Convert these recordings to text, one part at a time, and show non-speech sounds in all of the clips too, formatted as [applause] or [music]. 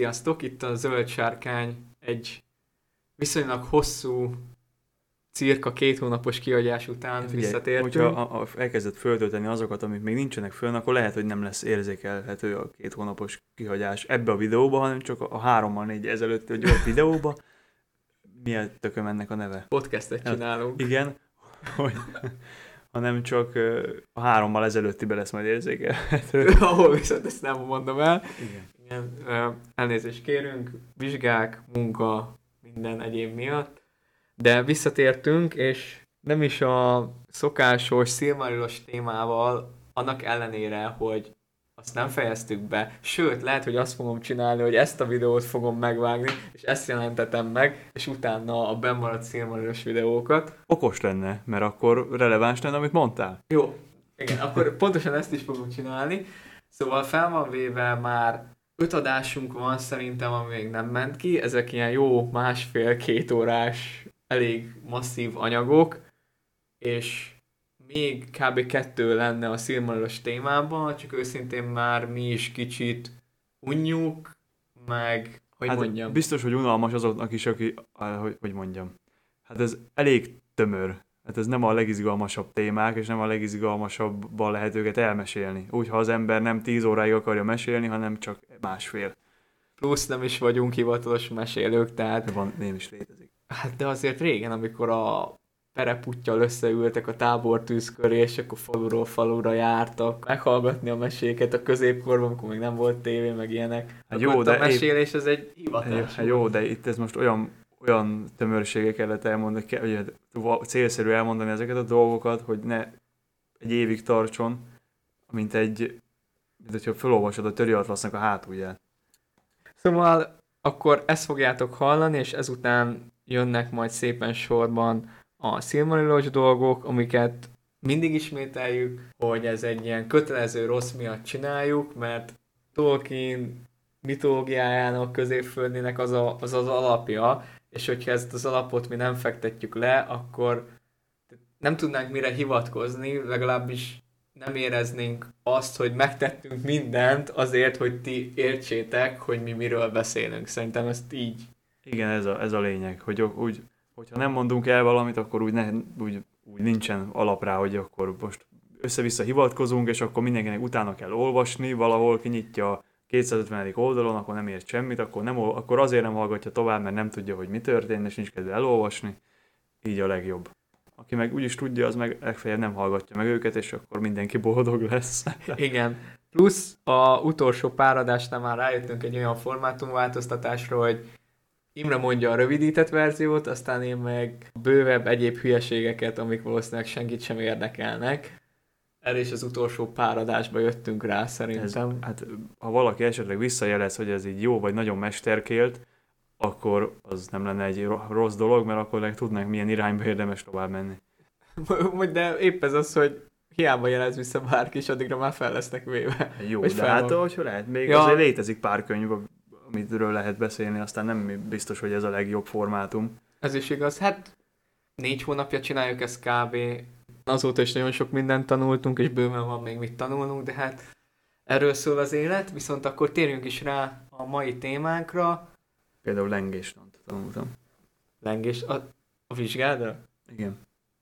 Sziasztok, itt a Zöld Sárkány egy viszonylag hosszú, cirka két hónapos kiadás után Figyelj, visszatértünk. Hogyha a, a, elkezdett föltölteni azokat, amik még nincsenek fönn, akkor lehet, hogy nem lesz érzékelhető a két hónapos kihagyás ebbe a videóba, hanem csak a, a hárommal négy ezelőtt öt videóba. Milyen tököm ennek a neve? Podcastet Hát, csinálunk. Igen, [laughs] hogy, hanem csak a hárommal ezelőttibe lesz majd érzékelhető. [laughs] Ahol viszont ezt nem mondom el. Igen. Igen, elnézést kérünk, vizsgák, munka, minden egyéb miatt. De visszatértünk, és nem is a szokásos szilmarilos témával, annak ellenére, hogy azt nem fejeztük be. Sőt, lehet, hogy azt fogom csinálni, hogy ezt a videót fogom megvágni, és ezt jelentetem meg, és utána a bemaradt szilmarilos videókat. Okos lenne, mert akkor releváns lenne, amit mondtál. Jó, igen, akkor pontosan ezt is fogom csinálni. Szóval fel van véve már öt adásunk van szerintem, ami még nem ment ki. Ezek ilyen jó másfél-két órás, elég masszív anyagok, és még kb. kettő lenne a szilmarilos témában, csak őszintén már mi is kicsit unjuk, meg, hogy hát mondjam. Biztos, hogy unalmas azoknak is, aki, hogy, hogy mondjam. Hát ez elég tömör. Hát ez nem a legizgalmasabb témák, és nem a legizgalmasabban lehet őket elmesélni. Úgy, ha az ember nem 10 óráig akarja mesélni, hanem csak másfél. Plusz nem is vagyunk hivatalos mesélők, tehát van, nem is létezik. Hát de azért régen, amikor a pereputtyal összeültek a tábortűz köré, és akkor faluról falura jártak, meghallgatni a meséket a középkorban, amikor még nem volt tévé, meg ilyenek. Hát jó, de a mesélés ez egy hivatás. Hát jó, de itt ez most olyan, olyan tömörsége kellett elmondani, ugye, va- célszerű elmondani ezeket a dolgokat, hogy ne egy évig tartson, mint egy, mint hogyha felolvasod a töri atlasznak a hátulját. Szóval akkor ezt fogjátok hallani, és ezután jönnek majd szépen sorban a Silmarillos dolgok, amiket mindig ismételjük, hogy ez egy ilyen kötelező rossz miatt csináljuk, mert Tolkien mitológiájának, középföldének az, a, az az alapja, és hogyha ezt az alapot mi nem fektetjük le, akkor nem tudnánk mire hivatkozni, legalábbis nem éreznénk azt, hogy megtettünk mindent azért, hogy ti értsétek, hogy mi miről beszélünk. Szerintem ezt így. Igen, ez a, ez a lényeg, hogy úgy, hogyha nem mondunk el valamit, akkor úgy, ne, úgy, úgy nincsen alap rá, hogy akkor most össze-vissza hivatkozunk, és akkor mindenkinek utána kell olvasni, valahol kinyitja 250. oldalon, akkor nem ért semmit, akkor, nem, akkor azért nem hallgatja tovább, mert nem tudja, hogy mi történt, és nincs kedve elolvasni. Így a legjobb. Aki meg úgyis tudja, az meg legfeljebb nem hallgatja meg őket, és akkor mindenki boldog lesz. [laughs] Igen. Plusz a utolsó páradásnál már rájöttünk egy olyan formátumváltoztatásra, hogy Imre mondja a rövidített verziót, aztán én meg bővebb egyéb hülyeségeket, amik valószínűleg senkit sem érdekelnek. Erre is az utolsó páradásba jöttünk rá Ez, szerintem. hát, ha valaki esetleg visszajelez, hogy ez így jó vagy nagyon mesterkélt, akkor az nem lenne egy ro- rossz dolog, mert akkor meg tudnánk, milyen irányba érdemes tovább menni. [laughs] De épp ez az, hogy hiába jelez vissza bárki, és addigra már fel lesznek véve. Jó, Vagy de fel hát van. ahogy lehet, még ja. azért létezik pár könyv, amitről lehet beszélni, aztán nem biztos, hogy ez a legjobb formátum. Ez is igaz. Hát négy hónapja csináljuk ezt kb. Azóta is nagyon sok mindent tanultunk, és bőven van még mit tanulnunk, de hát erről szól az élet, viszont akkor térjünk is rá a mai témánkra. Például lengéstant tanultam. Lengés, a, a vizsgádra? Igen.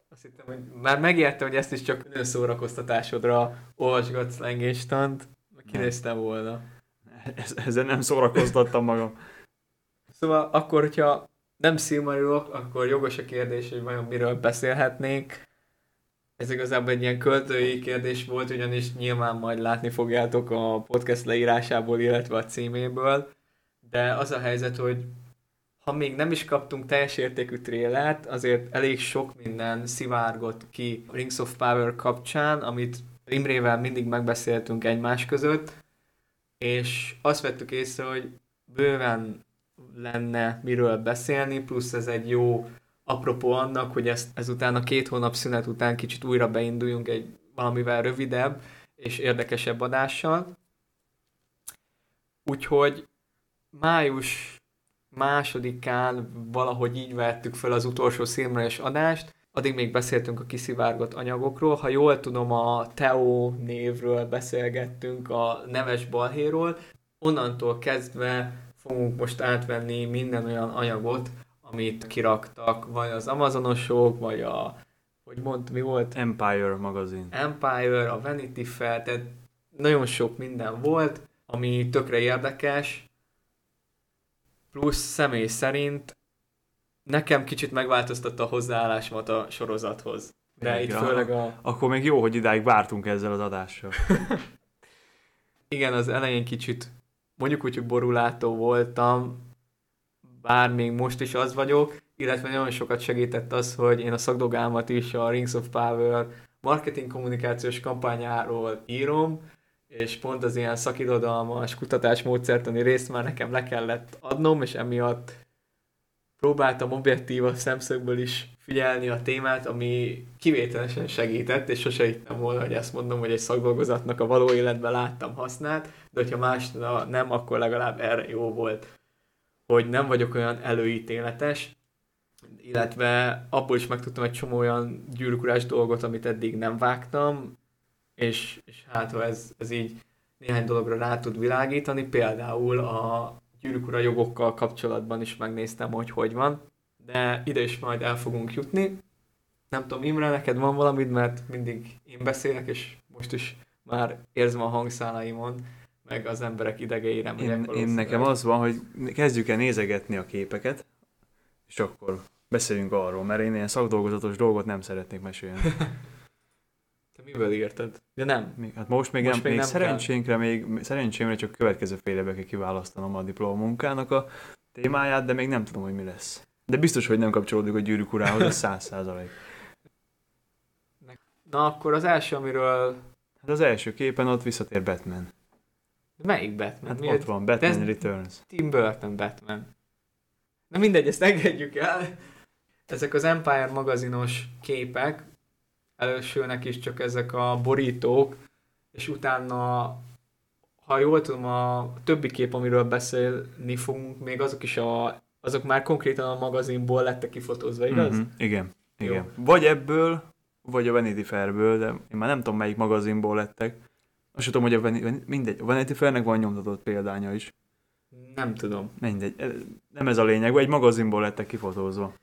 Azt hittem, hogy már megértem, hogy ezt is csak önszórakoztatásodra olvasgatsz lengéstant, kinéztem volna. [laughs] Ez, ezzel nem szórakoztattam magam. Szóval akkor, hogyha nem szilmarilok, akkor jogos a kérdés, hogy vajon miről beszélhetnénk. Ez igazából egy ilyen költői kérdés volt, ugyanis nyilván majd látni fogjátok a podcast leírásából, illetve a címéből. De az a helyzet, hogy ha még nem is kaptunk teljes értékű trélert, azért elég sok minden szivárgott ki Rings of Power kapcsán, amit Imrével mindig megbeszéltünk egymás között, és azt vettük észre, hogy bőven lenne miről beszélni, plusz ez egy jó apropó annak, hogy ezt, ezután a két hónap szünet után kicsit újra beinduljunk egy valamivel rövidebb és érdekesebb adással. Úgyhogy május másodikán valahogy így vettük fel az utolsó szilmres adást, addig még beszéltünk a kiszivárgott anyagokról. Ha jól tudom, a Teo névről beszélgettünk, a neves balhéról. Onnantól kezdve fogunk most átvenni minden olyan anyagot, amit kiraktak, vagy az Amazonosok, vagy a, hogy mond, mi volt? Empire magazin. Empire, a Vanity Fair, tehát nagyon sok minden volt, ami tökre érdekes, plusz személy szerint nekem kicsit megváltoztatta a hozzáállásomat a sorozathoz. De itt Ja. főleg a... Akkor még jó, hogy idáig vártunk ezzel az adással. [laughs] [laughs] Igen, az elején kicsit mondjuk úgy, hogy borulátó voltam, bár még most is az vagyok, illetve nagyon sokat segített az, hogy én a szakdogámat is a Rings of Power marketing kommunikációs kampányáról írom, és pont az ilyen szakirodalmas kutatásmódszertani részt már nekem le kellett adnom, és emiatt próbáltam objektív szemszögből is figyelni a témát, ami kivételesen segített, és sose hittem volna, hogy ezt mondom, hogy egy szakdolgozatnak a való életben láttam használt, de hogyha másra nem, akkor legalább erre jó volt, hogy nem vagyok olyan előítéletes, illetve abból is megtudtam egy csomó olyan gyűrűkurás dolgot, amit eddig nem vágtam, és, és hát ha ez, ez így néhány dologra rá tud világítani, például a gyűrűkura jogokkal kapcsolatban is megnéztem, hogy hogy van, de ide is majd el fogunk jutni. Nem tudom, Imre, neked van valamit, mert mindig én beszélek, és most is már érzem a hangszálaimon, meg az emberek idegeire Én, én nekem az van, hogy kezdjük el nézegetni a képeket, és akkor beszéljünk arról, mert én ilyen szakdolgozatos dolgot nem szeretnék mesélni. [laughs] Te miből írtad? De nem. Még, hát most még Most nem, még még nem szerencsénkre, még, szerencsémre csak következő fél évbe kell kiválasztanom a diplomunkának a témáját, de még nem tudom, hogy mi lesz. De biztos, hogy nem kapcsolódik a gyűrűk urához, ez száz százalék. Na akkor az első, amiről... Hát az első képen ott visszatér Batman. Melyik Batman? Hát ott van, Batman ez- Returns. Tim Burton Batman. Na mindegy, ezt engedjük el. Ezek az Empire magazinos képek, elősülnek is csak ezek a borítók, és utána, ha jól tudom, a többi kép, amiről beszélni fogunk, még azok is a, azok már konkrétan a magazinból lettek kifotózva, igaz? Mhm, igen, Jó. igen. Vagy ebből, vagy a Vanity Fairből, de én már nem tudom melyik magazinból lettek. Azt tudom, hogy a Vanity, Van- mindegy, a Vanity Fairnek van nyomtatott példánya is. Nem tudom. Mindegy, e- nem ez a lényeg, egy magazinból lettek kifotózva.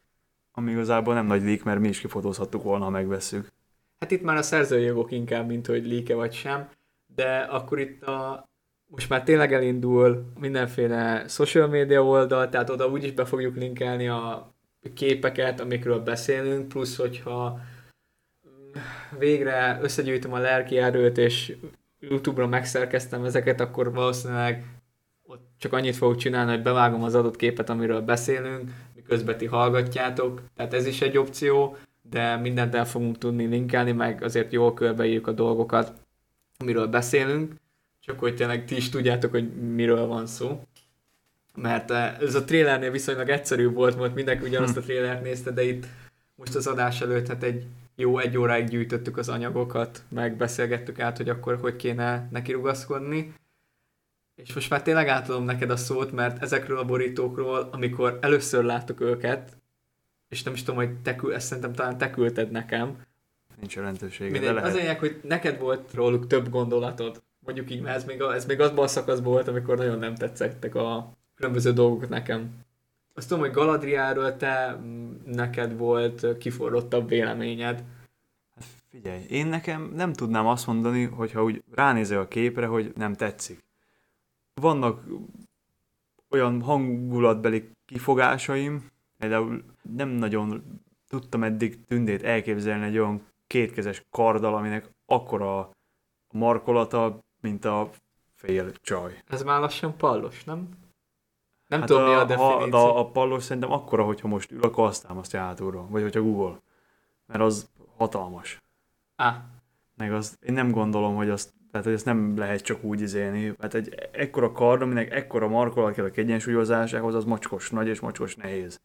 Ami igazából nem nagy leak, mert mi is kifotózhattuk volna, ha megvesszük. Hát itt már a szerzői jogok inkább, mint hogy líke vagy sem, de akkor itt a most már tényleg elindul mindenféle social media oldal, tehát oda úgyis be fogjuk linkelni a képeket, amikről beszélünk, plusz hogyha végre összegyűjtöm a lelki erőt, és YouTube-ra megszerkeztem ezeket, akkor valószínűleg ott csak annyit fogok csinálni, hogy bevágom az adott képet, amiről beszélünk, miközben ti hallgatjátok, tehát ez is egy opció, de mindent el fogunk tudni linkelni, meg azért jól körbeírjuk a dolgokat, amiről beszélünk, csak hogy tényleg ti is tudjátok, hogy miről van szó. Mert eh, ez a trailernél viszonylag egyszerű volt, mert mindenki ugyanazt a trailert nézte, de itt most az adás előtt hát egy jó egy óráig gyűjtöttük az anyagokat, meg beszélgettük át, hogy akkor hogy kéne neki rugaszkodni. És most már tényleg átadom neked a szót, mert ezekről a borítókról, amikor először láttuk őket, és nem is tudom, hogy te ezt szerintem talán te küldted nekem. Nincs jelentősége, de Mindegy, lehet. az lényeg, hogy neked volt róluk több gondolatod. Mondjuk így, mert ez még, a, ez még azban a szakaszban volt, amikor nagyon nem tetszettek a különböző dolgok nekem. Azt tudom, hogy Galadriáról te, neked volt kiforrottabb véleményed. Hát figyelj, én nekem nem tudnám azt mondani, hogyha úgy ránézel a képre, hogy nem tetszik. Vannak olyan hangulatbeli kifogásaim, például nem nagyon tudtam eddig tündét elképzelni egy olyan kétkezes karddal, aminek akkora markolata, mint a fél csaj. Ez már lassan pallos, nem? Nem hát tudom, a, mi a definíció. de a pallos szerintem akkora, hogyha most ül, akkor azt támasztja hátulról, vagy hogyha Google. Mert az hatalmas. Á, Meg azt én nem gondolom, hogy azt, tehát, hogy ezt nem lehet csak úgy izélni. Hát egy ekkora kard, aminek ekkora markolat kell a kiegyensúlyozásához, az mocskos nagy és mocskos nehéz.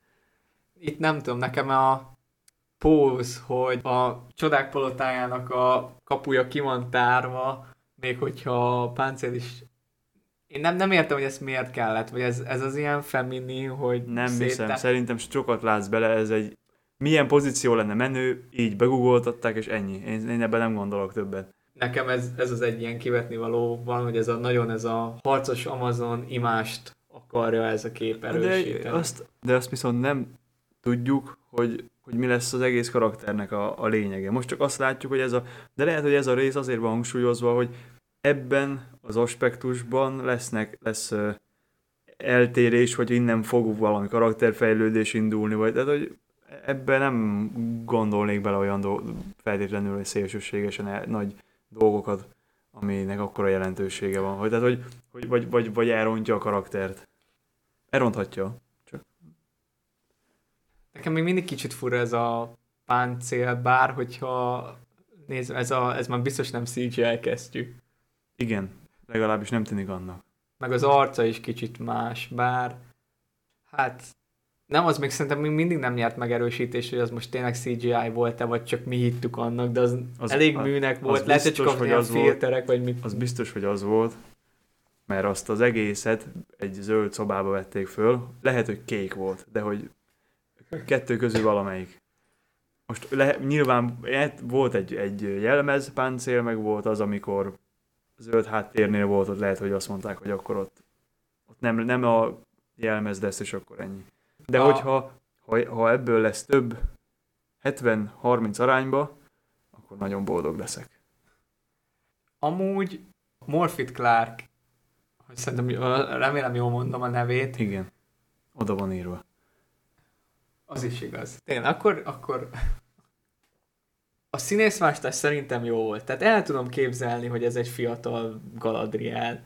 itt nem tudom, nekem a póz, hogy a csodák palotájának a kapuja ki van tárva, még hogyha a páncél is... Én nem, nem értem, hogy ez miért kellett, vagy ez, ez az ilyen feminin, hogy Nem szétte- hiszem, szerintem sokat látsz bele, ez egy milyen pozíció lenne menő, így begugoltatták, és ennyi. Én, én ebben nem gondolok többet. Nekem ez, ez az egy ilyen kivetni való van, hogy ez a nagyon ez a harcos Amazon imást akarja ez a kép erősíteni. De azt, de azt viszont nem tudjuk, hogy, hogy mi lesz az egész karakternek a, a lényege. Most csak azt látjuk, hogy ez a... De lehet, hogy ez a rész azért van hangsúlyozva, hogy ebben az aspektusban lesznek, lesz eltérés, vagy innen fog valami karakterfejlődés indulni, vagy tehát, hogy ebben nem gondolnék bele olyan do- feltétlenül, hogy szélsőségesen el, nagy dolgokat, aminek akkora jelentősége van. Hogy, tehát, hogy, hogy vagy, vagy, vagy elrontja a karaktert. Elronthatja. Csak. Nekem még mindig kicsit fura ez a páncél, bár hogyha nézd, ez, a, ez már biztos nem CGI kezdjük. Igen, legalábbis nem tűnik annak. Meg az arca is kicsit más, bár hát nem, az még szerintem még mindig nem nyert megerősítés, hogy az most tényleg CGI volt-e, vagy csak mi hittük annak, de az, az elég az, műnek volt. Lehet, hogy csak hogy az filterek, vagy mit. Az biztos, hogy az volt, mert azt az egészet egy zöld szobába vették föl. Lehet, hogy kék volt, de hogy kettő közül valamelyik. Most le, nyilván volt egy, egy jelmez, páncél, meg volt az, amikor zöld háttérnél volt, ott lehet, hogy azt mondták, hogy akkor ott, ott nem, nem a jelmez lesz, és akkor ennyi. De a... hogyha ha, ha ebből lesz több 70-30 arányba, akkor nagyon boldog leszek. Amúgy Morfit Clark, hogy szerintem remélem jól mondom a nevét. Igen, oda van írva. Az is igaz. Tényleg, akkor, akkor a színészvástás szerintem jó volt. Tehát el tudom képzelni, hogy ez egy fiatal Galadriel.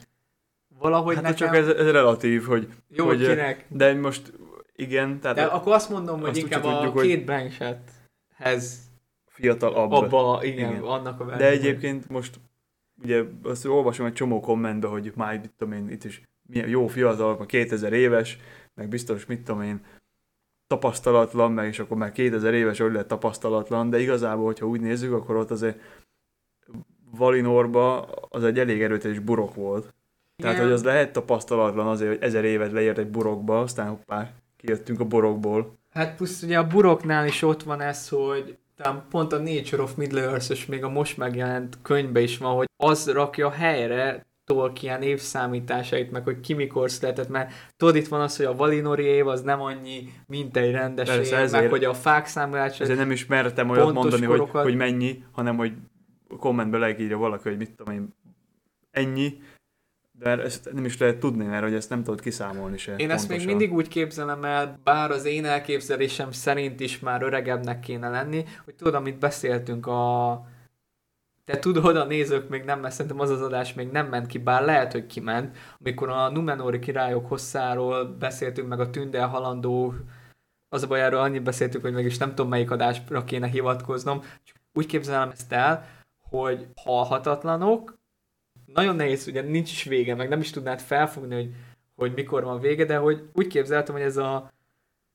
Valahogy hát nekem... csak ez, ez relatív, hogy... Jó, hogy, kinek? De most igen, tehát... De akkor azt mondom, hogy azt inkább a tudjuk, két Blanchetthez fiatal abba. Abba, igen, igen. annak a De egyébként most ugye azt olvasom egy csomó kommentbe, hogy már mit tudom én, itt is milyen jó fiatal, 2000 éves, meg biztos mit tudom én, tapasztalatlan, meg és akkor már 2000 éves, hogy lett tapasztalatlan, de igazából, hogyha úgy nézzük, akkor ott azért Valinorba az egy elég erőteljes burok volt. Tehát, hogy az lehet tapasztalatlan azért, hogy ezer évet leért egy burokba, aztán hoppá, kijöttünk a borokból. Hát plusz ugye a buroknál is ott van ez, hogy talán pont a Nature of Middle-earth és még a most megjelent könyvben is van, hogy az rakja helyre Tolkien évszámításait, meg hogy ki mikor született, mert tudod, itt van az, hogy a Valinori év az nem annyi, mint egy rendes Persze, év, ezért, meg hogy a fák számolás... Ezért nem is mertem olyat mondani, korokat... hogy, hogy mennyi, hanem hogy kommentbe leírja valaki, hogy mit tudom én, ennyi, de ezt nem is lehet tudni, mert hogy ezt nem tudod kiszámolni se. Én pontosan. ezt még mindig úgy képzelem el, bár az én elképzelésem szerint is már öregebbnek kéne lenni, hogy tudod, amit beszéltünk a... Te tudod, a nézők még nem, mert szerintem az az adás még nem ment ki, bár lehet, hogy kiment, amikor a Numenori királyok hosszáról beszéltünk, meg a tündel halandó az a baj, erről annyit beszéltük, hogy meg is nem tudom, melyik adásra kéne hivatkoznom. Csak úgy képzelem ezt el, hogy halhatatlanok, nagyon nehéz, ugye nincs is vége, meg nem is tudnád felfogni, hogy, hogy mikor van vége, de hogy úgy képzeltem, hogy ez a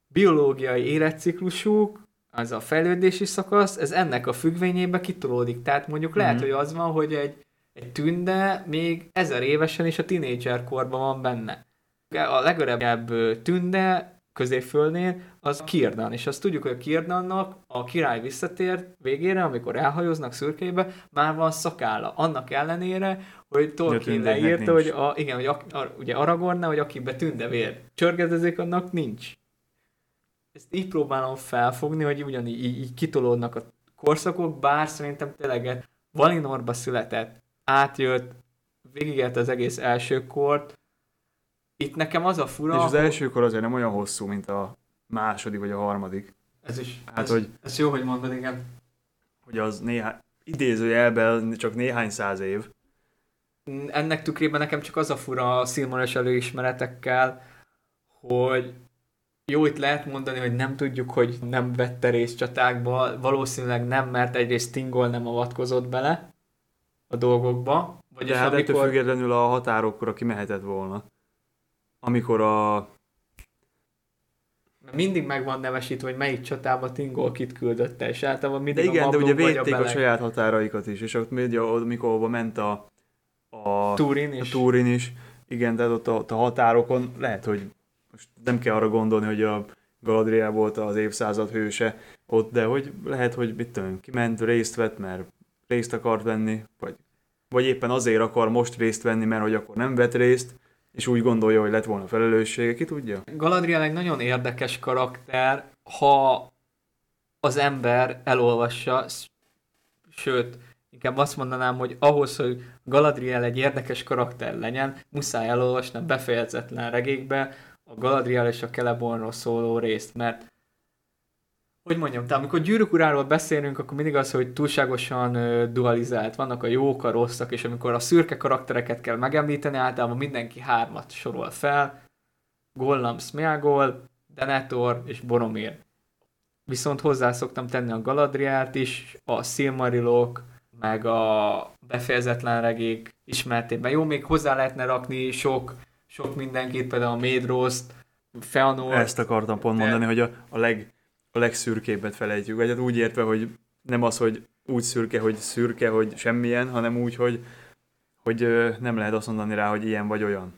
biológiai életciklusuk, az a fejlődési szakasz, ez ennek a függvényébe kitolódik. Tehát mondjuk lehet, mm-hmm. hogy az van, hogy egy, egy tünde még ezer évesen is a tinédzser korban van benne. A legörebb tünde középföldnél az Kirdan, és azt tudjuk, hogy a Kirdannak a király visszatért végére, amikor elhajóznak szürkébe, már van szakálla. Annak ellenére, hogy Tolkien leírta, hogy, a, igen, hogy a, a, ugye Aragorn, hogy akibe tündevér csörgedezik, annak nincs. Ezt így próbálom felfogni, hogy ugyanígy így, így kitolódnak a korszakok, bár szerintem tényleg Valinorba született, átjött, végigelt az egész első kort, itt nekem az a fura... És az első kor azért nem olyan hosszú, mint a második vagy a harmadik. Ez is. Hát, ez, hogy, ez jó, hogy mondod, igen. Hogy az néhány, idézőjelben csak néhány száz év. Ennek tükrében nekem csak az a fura a szilmaros előismeretekkel, hogy jó, itt lehet mondani, hogy nem tudjuk, hogy nem vette részt csatákba, valószínűleg nem, mert egyrészt Tingol nem avatkozott bele a dolgokba. Vagyis De hát amikor... ettől függetlenül a határokra kimehetett volna amikor a... Mindig meg van nevesítve, hogy melyik csatába Tingol kit küldötte, és általában mindig de igen, a de ugye védték a, a saját határaikat is, és ott ugye, amikor ment a, a Turin is. A Turin is. Igen, tehát ott a, ott a határokon lehet, hogy most nem kell arra gondolni, hogy a Galadriel volt az évszázad hőse ott, de hogy lehet, hogy mit tudom, kiment, részt vett, mert részt akart venni, vagy, vagy éppen azért akar most részt venni, mert hogy akkor nem vett részt, és úgy gondolja, hogy lett volna felelőssége, ki tudja? Galadriel egy nagyon érdekes karakter, ha az ember elolvassa, sőt, inkább azt mondanám, hogy ahhoz, hogy Galadriel egy érdekes karakter legyen, muszáj elolvasni a befejezetlen regékbe a Galadriel és a Celebornról szóló részt, mert hogy mondjam, tehát amikor gyűrűk uráról beszélünk, akkor mindig az, hogy túlságosan dualizált. Vannak a jók, a rosszak, és amikor a szürke karaktereket kell megemlíteni, általában mindenki hármat sorol fel. Gollum, Smeagol, Denethor és Boromir. Viszont hozzá szoktam tenni a Galadrielt is, a Silmarilok, meg a befejezetlen regék ismertében. Jó, még hozzá lehetne rakni sok, sok mindenkit, például a Médroszt, Feanor. Ezt akartam pont de... mondani, hogy a, a, leg, a legszürkébbet felejtjük. Vagy hát úgy értve, hogy nem az, hogy úgy szürke, hogy szürke, hogy semmilyen, hanem úgy, hogy, hogy nem lehet azt mondani rá, hogy ilyen vagy olyan.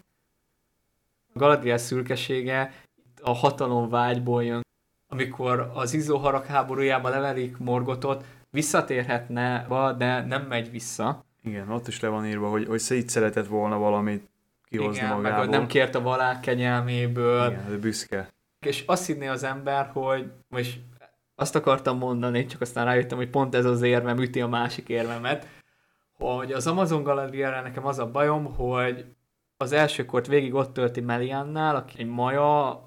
A Galadriel szürkesége a hatalom vágyból jön. Amikor az Izzóharak háborújában levelik Morgotot, visszatérhetne, de nem megy vissza. Igen, ott is le van írva, hogy, hogy szét szeretett volna valamit kihozni Igen, magából. meg nem kért a valák kenyelméből. Igen, de büszke. És azt hinné az ember, hogy, most azt akartam mondani, csak aztán rájöttem, hogy pont ez az érvem üti a másik érvemet, hogy az Amazon Galeriára nekem az a bajom, hogy az első kort végig ott tölti Meliannál, aki egy maja,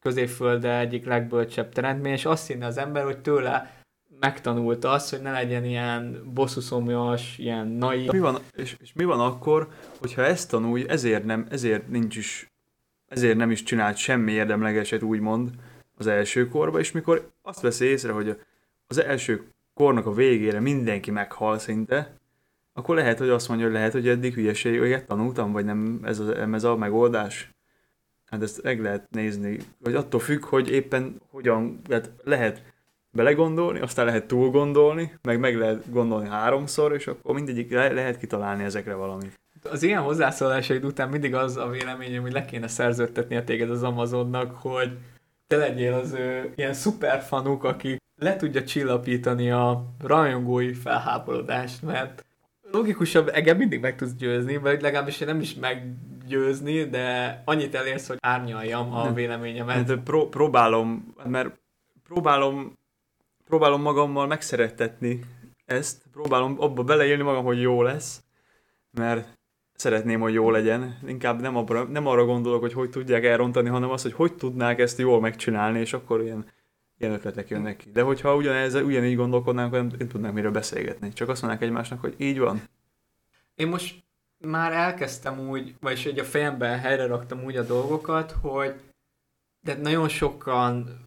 középfölde egyik legbölcsebb teremtmény, és azt hinne az ember, hogy tőle megtanulta azt, hogy ne legyen ilyen bosszuszomjas, ilyen naiv. Mi van, és, és, mi van akkor, hogyha ezt tanulj, ezért nem, ezért nincs is, ezért nem is csinált semmi érdemlegeset, úgymond, az első korba, és mikor azt veszi észre, hogy az első kornak a végére mindenki meghal szinte, akkor lehet, hogy azt mondja, hogy lehet, hogy eddig hülyeséget tanultam, vagy nem ez a, ez a megoldás. Hát ezt meg lehet nézni, hogy attól függ, hogy éppen hogyan, hát lehet belegondolni, aztán lehet túl gondolni, meg meg lehet gondolni háromszor, és akkor mindegyik le- lehet kitalálni ezekre valamit. Az ilyen hozzászólásaid után mindig az a véleményem, hogy le kéne szerződtetni a téged az Amazonnak, hogy te legyél az ő ilyen szuperfanuk, aki le tudja csillapítani a rajongói felháborodást, mert logikusabb, engem mindig meg tudsz győzni, vagy legalábbis én nem is meggyőzni, de annyit elérsz, hogy árnyaljam a véleményemet. De pró- próbálom, mert próbálom próbálom magammal megszerettetni ezt, próbálom abba beleélni magam, hogy jó lesz, mert szeretném, hogy jó legyen. Inkább nem, abra, nem arra gondolok, hogy hogy tudják elrontani, hanem az, hogy hogy tudnák ezt jól megcsinálni, és akkor ilyen, ilyen ötletek jönnek ki. De hogyha ugyanez, ugyanígy gondolkodnánk, nem, nem tudnánk miről beszélgetni. Csak azt mondják egymásnak, hogy így van. Én most már elkezdtem úgy, vagyis egy a fejemben helyre raktam úgy a dolgokat, hogy de nagyon sokan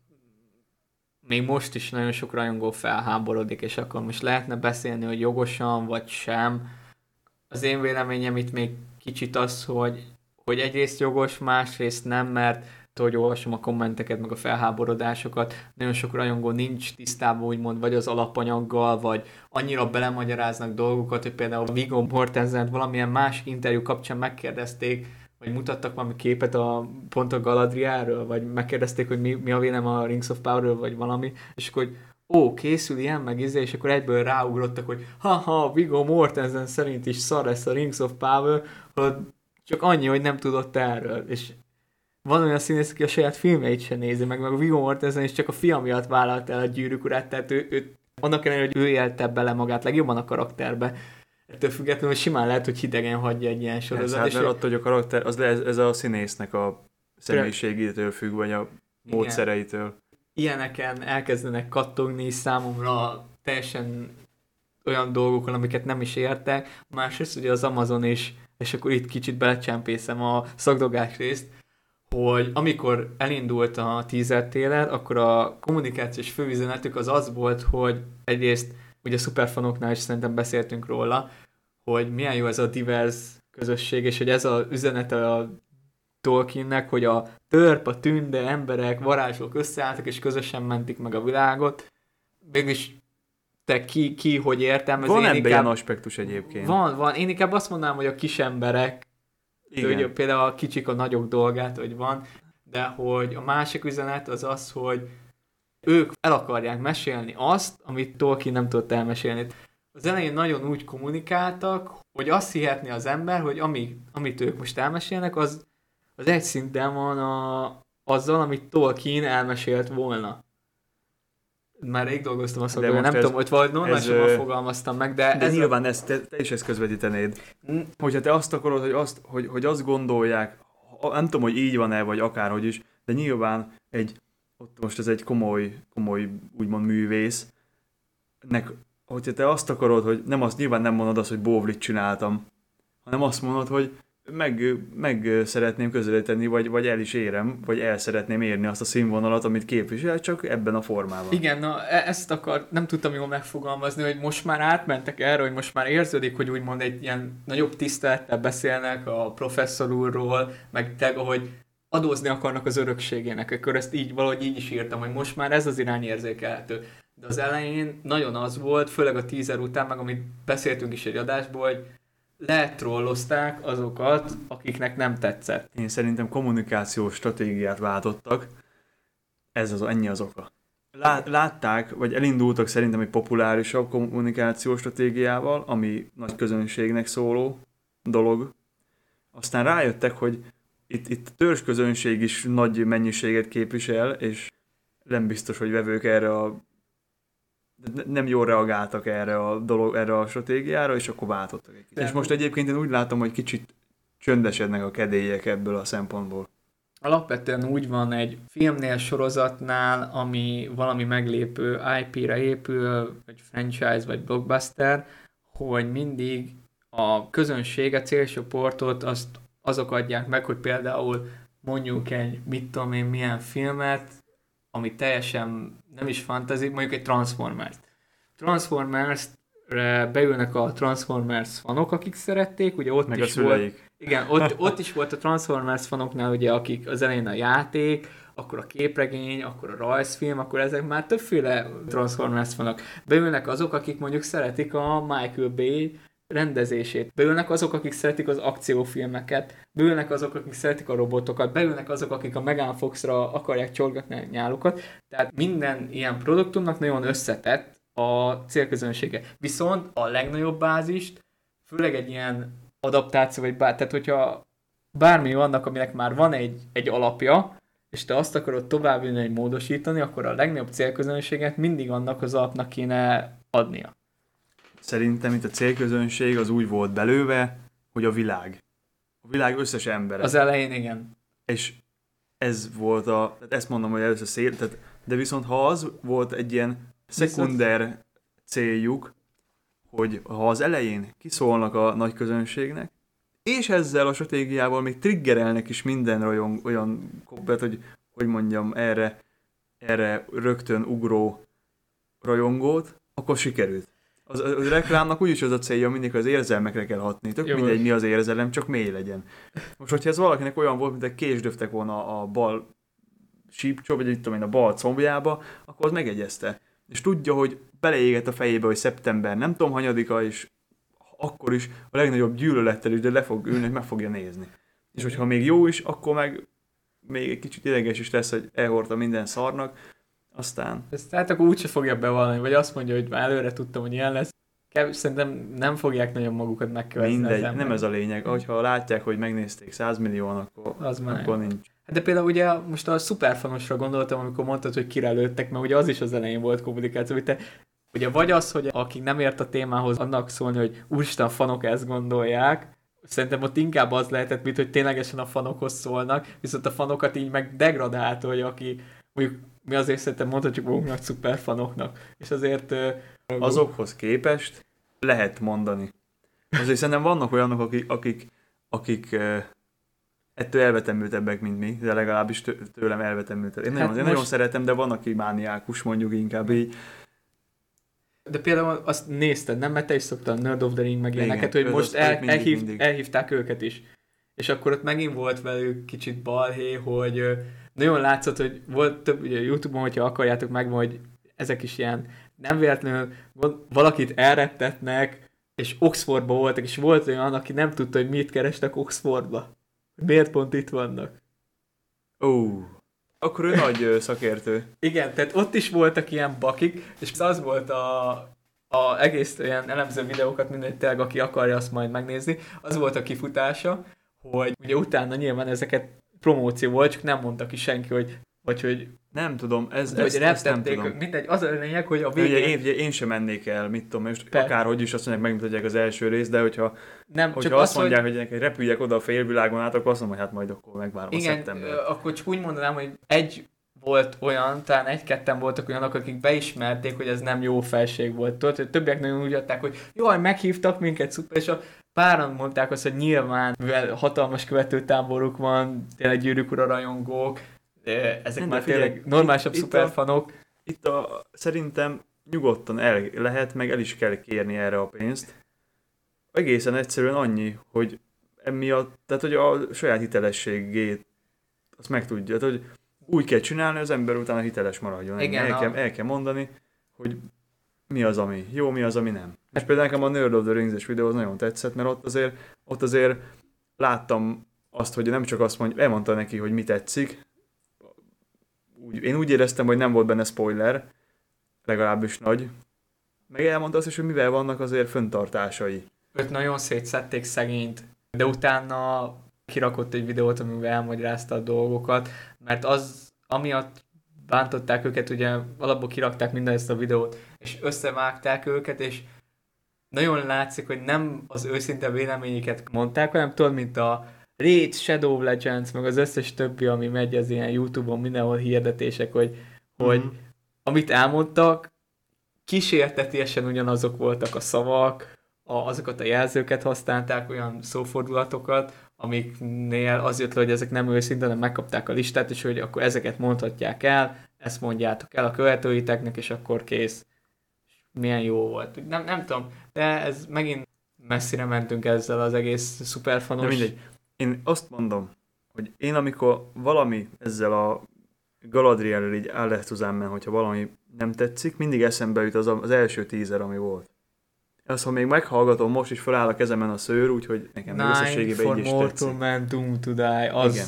még most is nagyon sok rajongó felháborodik, és akkor most lehetne beszélni, hogy jogosan vagy sem. Az én véleményem itt még kicsit az, hogy, hogy egyrészt jogos, másrészt nem, mert hogy olvasom a kommenteket, meg a felháborodásokat, nagyon sok rajongó nincs tisztában úgymond, vagy az alapanyaggal, vagy annyira belemagyaráznak dolgokat, hogy például Viggo Mortensen valamilyen másik interjú kapcsán megkérdezték, vagy mutattak valami képet a pont a Galadriáról, vagy megkérdezték, hogy mi, mi a vélem a Rings of Power-ről, vagy valami, és akkor hogy ó, készül ilyen, meg izé, és akkor egyből ráugrottak, hogy ha-ha, Viggo Mortensen szerint is szar lesz a Rings of Power, hogy csak annyi, hogy nem tudott erről, és van olyan színész, aki a saját filmeit sem nézi meg, meg Viggo Mortensen is csak a fia miatt vállalt el a gyűrűk urát, tehát ő, ő annak ellenére, hogy ő élte bele magát legjobban a karakterbe, ettől függetlenül simán lehet, hogy hidegen hagyja egy ilyen sorozat. Hát, és mert attól, hogy a karakter, az le, ez a színésznek a személyiségétől függ, vagy a módszereitől. Ilyeneken elkezdenek kattogni számomra teljesen olyan dolgokon, amiket nem is értek. Másrészt ugye az Amazon is, és akkor itt kicsit belecsempészem a szakdogás részt, hogy amikor elindult a teaser trailer, akkor a kommunikációs főüzenetük az az volt, hogy egyrészt ugye a szuperfanoknál is szerintem beszéltünk róla, hogy milyen jó ez a divers közösség, és hogy ez az üzenete a Tolkiennek, hogy a törp, a tünde, emberek, varázslók összeálltak, és közösen mentik meg a világot. Mégis te ki, ki hogy értem. Van ebben ilyen aspektus egyébként. Van, van. Én inkább azt mondanám, hogy a kis emberek, Igen. Hogy például a kicsik a nagyok dolgát, hogy van, de hogy a másik üzenet az az, hogy ők el akarják mesélni azt, amit Tolkien nem tudott elmesélni. Az elején nagyon úgy kommunikáltak, hogy azt hihetni az ember, hogy ami, amit ők most elmesélnek, az az egy szinten van a, azzal, amit Tolkien elmesélt volna. Már rég dolgoztam a szakmában, nem ez, tudom, hogy valahogy normálisan fogalmaztam meg, de... De ez nyilván a... ezt, te, te, is ezt közvetítenéd. Mm. Hogyha te azt akarod, hogy azt, hogy, hogy azt gondolják, nem tudom, hogy így van-e, vagy akárhogy is, de nyilván egy, ott most ez egy komoly, komoly úgymond művész, nek, hogyha te azt akarod, hogy nem azt, nyilván nem mondod azt, hogy bóvlit csináltam, hanem azt mondod, hogy meg, meg szeretném közelíteni, vagy, vagy el is érem, vagy el szeretném érni azt a színvonalat, amit képvisel, csak ebben a formában. Igen, na e- ezt akar, nem tudtam jól megfogalmazni, hogy most már átmentek erre, hogy most már érződik, hogy úgymond egy ilyen nagyobb tisztelettel beszélnek a professzor úrról, meg te, hogy adózni akarnak az örökségének, akkor ezt így valahogy így is írtam, hogy most már ez az irány érzékelhető. De az elején nagyon az volt, főleg a tízer után, meg amit beszéltünk is egy adásból, hogy letrollozták azokat, akiknek nem tetszett. Én szerintem kommunikációs stratégiát váltottak, ez az ennyi az oka. Látták, vagy elindultak szerintem egy populárisabb kommunikációs stratégiával, ami nagy közönségnek szóló dolog. Aztán rájöttek, hogy itt, itt a törzs közönség is nagy mennyiséget képvisel, és nem biztos, hogy vevők erre a nem jól reagáltak erre a dolog, erre a stratégiára, és akkor váltottak egy kicsit. És most egyébként én úgy látom, hogy kicsit csöndesednek a kedélyek ebből a szempontból. Alapvetően úgy van egy filmnél, sorozatnál, ami valami meglépő IP-re épül, vagy franchise, vagy blockbuster, hogy mindig a közönség, a célcsoportot azt azok adják meg, hogy például mondjuk egy, mit tudom én, milyen filmet, ami teljesen nem is fantasy, mondjuk egy Transformers. Transformers beülnek a Transformers fanok, akik szerették, ugye ott Meg is volt, igen, ott, [laughs] ott is volt a Transformers fanoknál, ugye, akik az elején a játék, akkor a képregény, akkor a rajzfilm, akkor ezek már többféle Transformers fanok. Beülnek azok, akik mondjuk szeretik a Michael Bay rendezését. Beülnek azok, akik szeretik az akciófilmeket, beülnek azok, akik szeretik a robotokat, beülnek azok, akik a Megan Fox-ra akarják csorgatni a nyálukat. Tehát minden ilyen produktumnak nagyon összetett a célközönsége. Viszont a legnagyobb bázist, főleg egy ilyen adaptáció, vagy bár, tehát hogyha bármi vannak, aminek már van egy, egy alapja, és te azt akarod továbbvinni, egy módosítani, akkor a legnagyobb célközönséget mindig annak az alapnak kéne adnia szerintem itt a célközönség az úgy volt belőve, hogy a világ. A világ összes ember. Az elején igen. És ez volt a, tehát ezt mondom, hogy először szél, tehát, de viszont ha az volt egy ilyen szekunder céljuk, hogy ha az elején kiszólnak a nagy közönségnek, és ezzel a stratégiával még triggerelnek is minden rajong, olyan koppet, hogy hogy mondjam, erre, erre rögtön ugró rajongót, akkor sikerült. Az, az reklámnak úgyis az a célja, mindig az érzelmekre kell hatni. Tök Jó, mindegy, mi az érzelem, csak mély legyen. Most, hogyha ez valakinek olyan volt, mint egy késdöftek volna a bal sípcsó, vagy itt tudom én, a bal combjába, akkor az megegyezte. És tudja, hogy beleégett a fejébe, hogy szeptember nem tudom hanyadika, és akkor is a legnagyobb gyűlölettel is, de le fog ülni, hogy meg fogja nézni. És hogyha még jó is, akkor meg még egy kicsit ideges is lesz, hogy elhordta minden szarnak, aztán... Ezt tehát akkor úgyse fogja bevallani, vagy azt mondja, hogy már előre tudtam, hogy ilyen lesz. Kevés, szerintem nem fogják nagyon magukat megkövetni. Mindegy, nem ez a lényeg. Hogyha látják, hogy megnézték 100 millióan, akkor, az már akkor nincs. Hát de például ugye most a szuperfanosra gondoltam, amikor mondtad, hogy kire lőttek, mert ugye az is az elején volt kommunikáció, hogy te Ugye vagy az, hogy akik nem ért a témához, annak szólni, hogy úristen, a fanok ezt gondolják, szerintem ott inkább az lehetett, mint hogy ténylegesen a fanokhoz szólnak, viszont a fanokat így meg degradáltolja, aki mondjuk mi azért szerintem mondhatjuk magunknak szuperfanoknak, és azért... Uh, Azokhoz képest lehet mondani. Azért szerintem vannak olyanok, akik, akik, akik uh, ettől elvetemültebbek, mint mi, de legalábbis tőlem elvetemültebbek. Én, hát nagyon, én nagyon szeretem, de van, aki mániákus, mondjuk inkább így. De például azt nézted, nem? Mert te is szoktál Nerd of the Ring meg ilyeneket, hogy most el, mindig, elhív, mindig. elhívták őket is. És akkor ott megint volt velük kicsit balhé, hogy nagyon látszott, hogy volt több, ugye Youtube-on, hogyha akarjátok meg, hogy ezek is ilyen nem véletlenül valakit elrettetnek, és Oxfordba voltak, és volt olyan, aki nem tudta, hogy mit kerestek Oxfordba. Miért pont itt vannak? Ó, uh, akkor ő nagy szakértő. Igen, tehát ott is voltak ilyen bakik, és az volt a, a egész ilyen elemző videókat, mindegy aki akarja azt majd megnézni, az volt a kifutása, hogy ugye utána nyilván ezeket promóció volt, csak nem mondta ki senki, hogy vagy hogy, Nem tudom, ez, hogy ezt, ezt nem tudom. mindegy, az a lényeg, hogy a Ugye végén én, ugye én sem mennék el, mit tudom, most Per- akárhogy is azt mondják, megmutatják az első részt, de hogyha, nem, hogyha csak azt az, mondják, hogy hogy, repüljek oda a félvilágon át, akkor azt mondom, hogy hát majd akkor megvárom a igen, szeptember. ö, akkor csak úgy mondanám, hogy egy volt olyan, talán egy-ketten voltak olyanok, akik beismerték, hogy ez nem jó felség volt. Tudod, hogy többiek nagyon úgy adták, hogy jaj, meghívtak minket, szuper, és a páran mondták azt, hogy nyilván, mivel hatalmas követőtáboruk van, tényleg gyűrűk ura rajongók, ezek Nem, már de figyelj, tényleg normálisabb itt- itt szuperfanok. Itt a, szerintem nyugodtan el lehet, meg el is kell kérni erre a pénzt. Egészen egyszerűen annyi, hogy emiatt, tehát hogy a saját hitelességét azt meg tudja, tehát hogy úgy kell csinálni, az ember utána hiteles maradjon. Igen, el, a- kell, el kell mondani, hogy mi az, ami jó, mi az, ami nem. És például nekem a Nerd of the Rings-es videó az nagyon tetszett, mert ott azért, ott azért láttam azt, hogy nem csak azt mondja, elmondta neki, hogy mi tetszik. Úgy, én úgy éreztem, hogy nem volt benne spoiler, legalábbis nagy. Meg elmondta azt is, hogy mivel vannak azért föntartásai. Őt nagyon szétszették szegényt, de utána kirakott egy videót, amiben elmagyarázta a dolgokat, mert az, amiatt bántották őket, ugye alapból kirakták minden ezt a videót, és összevágták őket, és nagyon látszik, hogy nem az őszinte véleményüket mondták, hanem tudod, mint a Raid, Shadow Legends, meg az összes többi, ami megy az ilyen Youtube-on, mindenhol hirdetések, hogy, hogy Mhm. amit elmondtak, kísértetiesen ugyanazok voltak a szavak, a, azokat a jelzőket használták, olyan szófordulatokat, amiknél az jött le, hogy ezek nem őszinte, hanem megkapták a listát, és hogy akkor ezeket mondhatják el, ezt mondjátok el a követőiteknek, és akkor kész. És milyen jó volt. Nem, nem tudom, de ez megint messzire mentünk ezzel az egész szuperfanos. De mindegy. Én azt mondom, hogy én amikor valami ezzel a Galadrielről így hozzám, hogyha valami nem tetszik, mindig eszembe jut az, a- az első tízer, ami volt. Azt, ha még meghallgatom, most is feláll a kezemen a szőr, úgyhogy nekem Nine összességében for így is Mortal tetszik. Man Doom to Die, az, Igen.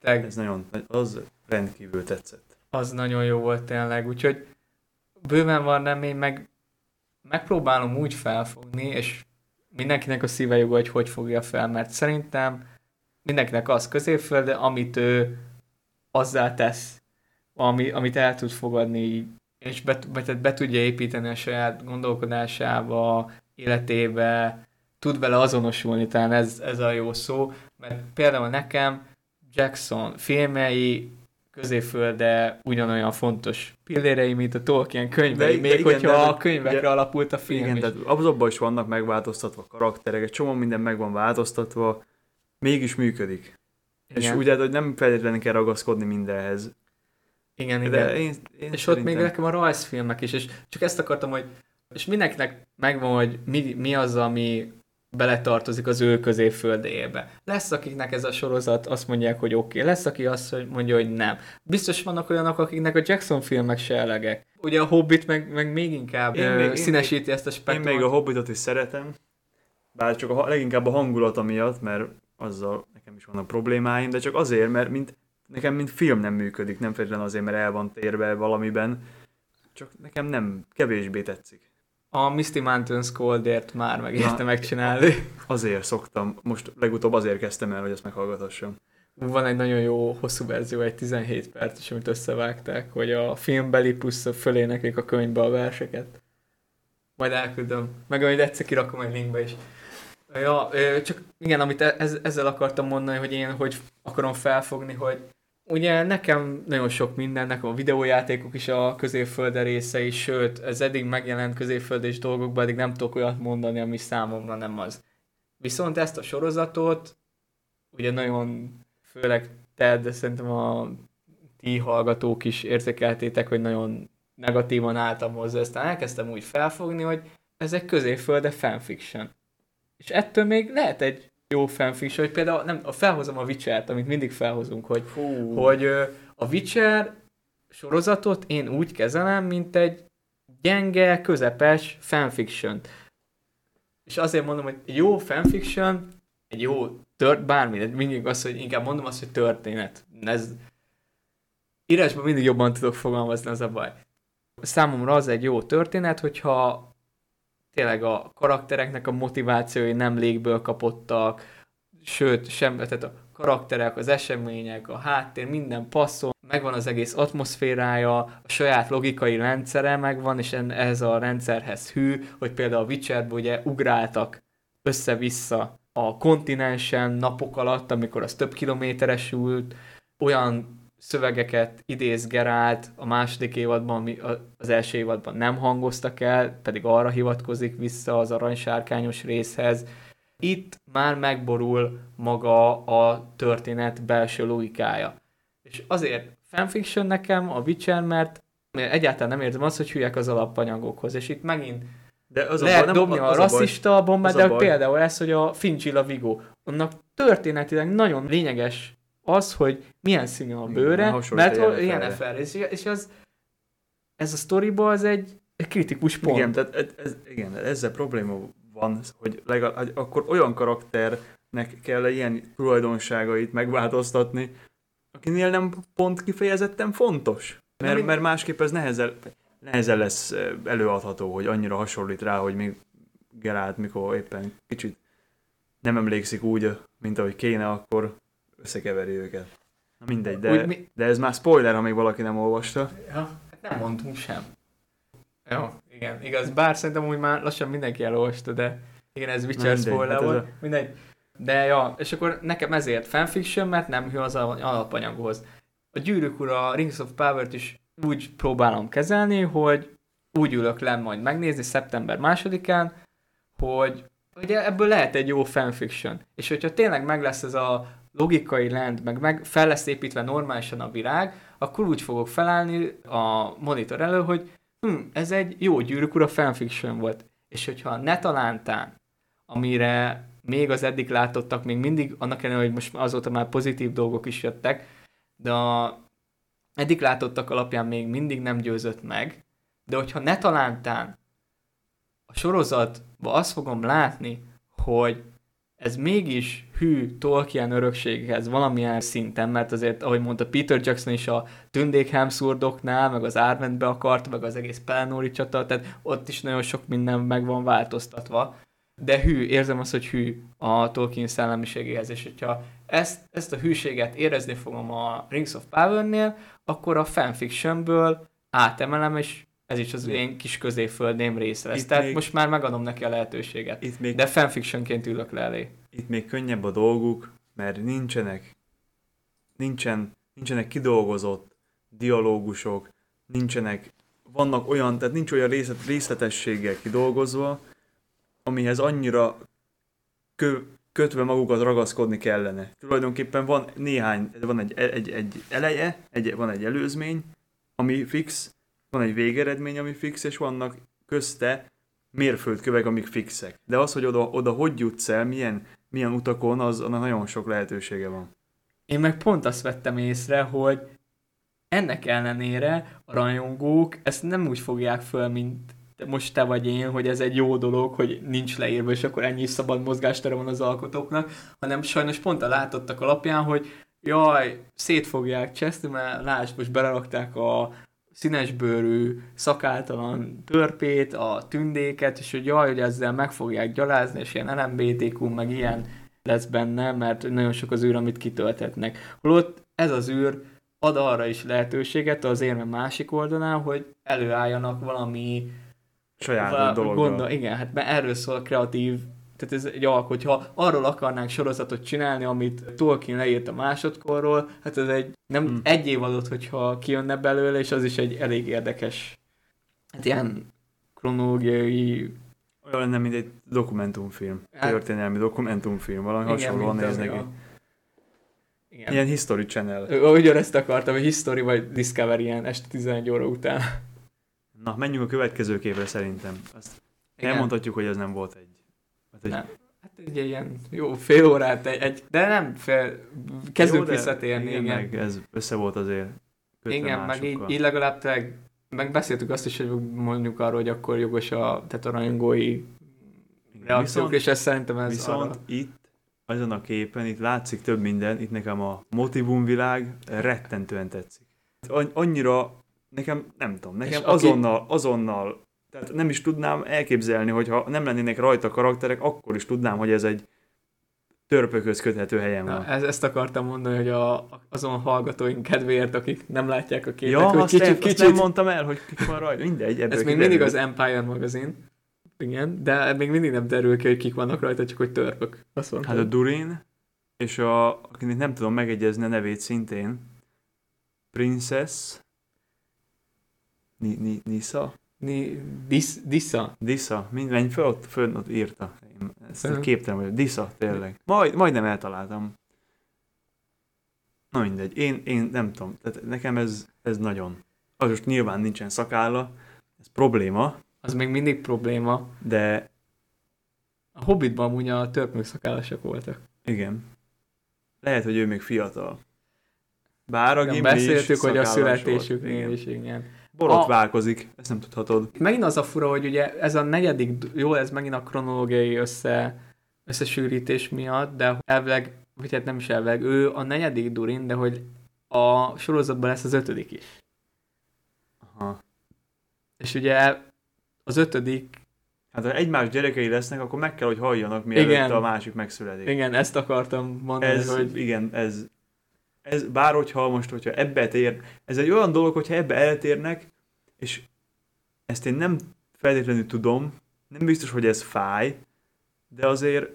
teg, Ez nagyon, az rendkívül tetszett. az nagyon jó volt tényleg, úgyhogy bőven van remény, meg megpróbálom úgy felfogni, és mindenkinek a szíve joga, hogy hogy fogja fel, mert szerintem mindenkinek az középfölde, amit ő azzá tesz, ami, amit el tud fogadni, és be, be, be tudja építeni a saját gondolkodásába, életébe, tud vele azonosulni, talán ez, ez a jó szó, mert például nekem Jackson filmjei középfölde ugyanolyan fontos pillérei, mint a Tolkien könyvei, De- de még igen, hogyha de- a könyvekre ugye- alapult a film Igen, is. tehát abban is vannak megváltoztatva karakterek, egy csomó minden meg van változtatva, mégis működik. És Igen. ugye, hogy nem feltétlenül kell ragaszkodni mindenhez. igen, igen. De én, én és ott még szerintem- nekem a rajzfilmek is, és csak ezt akartam, hogy és mindenkinek megvan, hogy mi, mi az, ami beletartozik az ő középföldébe. Lesz, akiknek ez a sorozat azt mondják, hogy oké, okay. lesz, aki azt mondja, hogy nem. Biztos vannak olyanok, akiknek a Jackson filmek se elegek. Ugye a Hobbit meg, meg még inkább Én én még- még, én színesíti ezt a Én spektrumot. még a Hobbitot is szeretem, bár csak a, leginkább a hangulata miatt, mert azzal nekem is vannak problémáim, de csak azért, mert mint, nekem mint film nem működik, nem feltétlenül azért, mert el van térve valamiben, csak nekem nem, kevésbé tetszik. A Misty Mountains Coldért már megérte Na. megcsinálni. Azért szoktam, most legutóbb azért kezdtem el, hogy ezt meghallgathassam. Van egy nagyon jó hosszú verzió, egy 17 perces, amit összevágták, hogy a filmbeli plusz a fölé nekik a könyvbe a verseket. Majd elküldöm. Meg majd egyszer kirakom egy linkbe is. Ja, csak igen, amit e- ez, ezzel akartam mondani, hogy én hogy akarom felfogni, hogy ugye nekem nagyon sok minden, nekem a videójátékok is a középfölde részei, sőt, ez eddig megjelent középföldés dolgokban, eddig nem tudok olyat mondani, ami számomra nem az. Viszont ezt a sorozatot, ugye nagyon főleg te, de szerintem a ti hallgatók is érzékeltétek, hogy nagyon negatívan álltam hozzá, aztán elkezdtem úgy felfogni, hogy ez egy középfölde fanfiction. És ettől még lehet egy jó fanfiction, hogy például nem, felhozom a Witcher-t, amit mindig felhozunk, hogy, Fú. hogy a Witcher sorozatot én úgy kezelem, mint egy gyenge, közepes fanfiction. És azért mondom, hogy jó fanfiction, egy jó tört, bármi, de mindig az, hogy inkább mondom azt, hogy történet. Ez írásban mindig jobban tudok fogalmazni, az a baj. Számomra az egy jó történet, hogyha tényleg a karaktereknek a motivációi nem légből kapottak, sőt, sem, tehát a karakterek, az események, a háttér, minden passzol, megvan az egész atmoszférája, a saját logikai rendszere megvan, és ez a rendszerhez hű, hogy például a witcher ugye ugráltak össze-vissza a kontinensen napok alatt, amikor az több kilométeres ült, olyan szövegeket idéz Gerált a második évadban, ami az első évadban nem hangoztak el, pedig arra hivatkozik vissza az aranysárkányos részhez. Itt már megborul maga a történet belső logikája. És azért fanfiction nekem a Witcher, mert egyáltalán nem érzem azt, hogy hülyek az alapanyagokhoz, és itt megint de az lehet a baj, dobni nem, a, a rasszista bombát, de a például ez, hogy a Finchilla Vigo, annak történetileg nagyon lényeges az, hogy milyen színű a bőre, igen, mert ilyen FR, és, és az, ez a sztoriba az egy, egy kritikus pont. Igen, tehát ez, ez, igen, ezzel probléma van, hogy legalább, akkor olyan karakternek kell ilyen tulajdonságait megváltoztatni, akinél nem pont kifejezetten fontos. Mert, mert másképp ez nehezen, nehezen lesz előadható, hogy annyira hasonlít rá, hogy még Gerált, mikor éppen kicsit nem emlékszik úgy, mint ahogy kéne, akkor összekeveri őket. Na mindegy, de, Úgy, mi... de ez már spoiler, ha még valaki nem olvasta. Ja, hát nem mondtunk sem. Jó, igen, igaz, bár szerintem úgy már lassan mindenki elolvasta, de igen, ez Witcher spoiler hát volt, a... mindegy. De ja, és akkor nekem ezért fanfiction, mert nem hű az alapanyaghoz. A gyűrűk ura, Rings of Power-t is úgy próbálom kezelni, hogy úgy ülök le majd megnézni szeptember másodikán, hogy ugye ebből lehet egy jó fanfiction. És hogyha tényleg meg lesz ez a logikai lent, meg, meg fel lesz építve normálisan a virág, akkor úgy fogok felállni a monitor elő, hogy hm, ez egy jó gyűrűk ura fanfiction volt. És hogyha ne talántán, amire még az eddig látottak, még mindig, annak ellenére, hogy most azóta már pozitív dolgok is jöttek, de a eddig látottak alapján még mindig nem győzött meg, de hogyha ne talántán a sorozatban azt fogom látni, hogy ez mégis hű Tolkien örökséghez valamilyen szinten, mert azért, ahogy mondta Peter Jackson is a tündék Hemsworthoknál, meg az Ármentbe akart, meg az egész Pelennori csata, tehát ott is nagyon sok minden meg van változtatva. De hű, érzem azt, hogy hű a Tolkien szellemiségéhez, és hogyha ezt, ezt a hűséget érezni fogom a Rings of Power-nél, akkor a fanfictionből átemelem, és ez is az én kis középföldém része lesz. Itt Tehát még... most már megadom neki a lehetőséget. Itt még... De fanfictionként ülök le elé. Itt még könnyebb a dolguk, mert nincsenek, nincsen, nincsenek kidolgozott dialógusok, nincsenek, vannak olyan, tehát nincs olyan részlet, részletességgel kidolgozva, amihez annyira kö, kötve magukat ragaszkodni kellene. Tulajdonképpen van néhány, van egy, egy, egy eleje, egy, van egy előzmény, ami fix, van egy végeredmény, ami fix, és vannak közte mérföldkövek, amik fixek. De az, hogy oda, oda hogy jutsz el, milyen, milyen utakon, az annak nagyon sok lehetősége van. Én meg pont azt vettem észre, hogy ennek ellenére a rajongók ezt nem úgy fogják föl, mint most te vagy én, hogy ez egy jó dolog, hogy nincs leírva, és akkor ennyi szabad mozgástere van az alkotóknak, hanem sajnos pont a látottak alapján, hogy jaj, szét fogják cseszni, mert lásd, most belerakták a színesbőrű, szakáltalan törpét, a tündéket, és hogy jaj, hogy ezzel meg fogják gyalázni, és ilyen LMBTQ, meg ilyen lesz benne, mert nagyon sok az űr, amit kitöltetnek. Holott ez az űr ad arra is lehetőséget az érme másik oldalán, hogy előálljanak valami saját dologgal. igen, hát mert erről szól a kreatív tehát ez egy alkot, ha arról akarnánk sorozatot csinálni, amit Tolkien leírt a másodkorról, hát ez egy, nem hmm. egy év adott, hogyha kijönne belőle, és az is egy elég érdekes, hát ilyen kronológiai olyan lenne, mint egy dokumentumfilm. Hát, történelmi dokumentumfilm, valami hasonlóan néz neki. Igen. Ilyen History Channel. Ugyanezt akartam, hogy History vagy Discovery ilyen este 11 óra után. Na, menjünk a következő képre szerintem. Azt Igen. elmondhatjuk, hogy ez nem volt egy Hát egy... Nem. Hát egy ilyen jó fél órát, egy, egy de nem fél, kezdünk jó, visszatérni. Igen, igen. Meg ez össze volt azért Igen, másokkal. meg így, így legalább te, meg beszéltük azt is, hogy mondjuk arról, hogy akkor jogos a, tehát a rajongói reakciók, és ez szerintem ez Viszont arra... itt, ezen a képen, itt látszik több minden, itt nekem a motivum világ rettentően tetszik. Annyira, nekem, nem tudom, nekem azonnal, azonnal tehát nem is tudnám elképzelni, hogy ha nem lennének rajta karakterek, akkor is tudnám, hogy ez egy törpökhöz köthető helyen Na, van. ez, ezt akartam mondani, hogy a, azon hallgatóink kedvéért, akik nem látják a képet, Ja, hogy azt, kicsit, nem, kicsit, nem mondtam el, hogy kik van rajta. Mindegy, ebből ez még mindig az Empire magazin, igen, de még mindig nem derül ki, hogy kik vannak rajta, csak hogy törpök. Azt mondtam. Hát a Durin, és a, akinek nem tudom megegyezni a nevét szintén, Princess, Ni, Ni, Nisa? Dis, Dissa. Disa, mind, menj föl, ott, föl, ott írta. Én ezt Föl. képtelen vagyok. Disa, tényleg. Majd, majdnem eltaláltam. Na mindegy, én, én nem tudom, tehát nekem ez, ez nagyon. Az most nyilván nincsen szakálla, ez probléma, Az még mindig probléma. de A Hobbitban amúgy a törpök szakállasok voltak. igen. Lehet, hogy ő még fiatal. Bár a Gimli beszéltük, hogy a születésüknél is, igen. Borotválkozik, ezt nem tudhatod. Megint az a fura, hogy ugye ez a negyedik, jó, ez megint a kronológiai össze, összesűrítés miatt, de elvileg, vagy hát nem is elvileg, ő a negyedik Durin, de hogy a sorozatban lesz az ötödik is. Aha. És ugye az ötödik, Hát ha egymás gyerekei lesznek, akkor meg kell, hogy halljanak, mielőtt Igen. a másik megszületik. igen, ezt akartam mondani, Ez, hogy igen, ez, ez bár hogyha most, hogyha ebbe tér, ez egy olyan dolog, hogyha ebbe eltérnek, és ezt én nem feltétlenül tudom, nem biztos, hogy ez fáj, de azért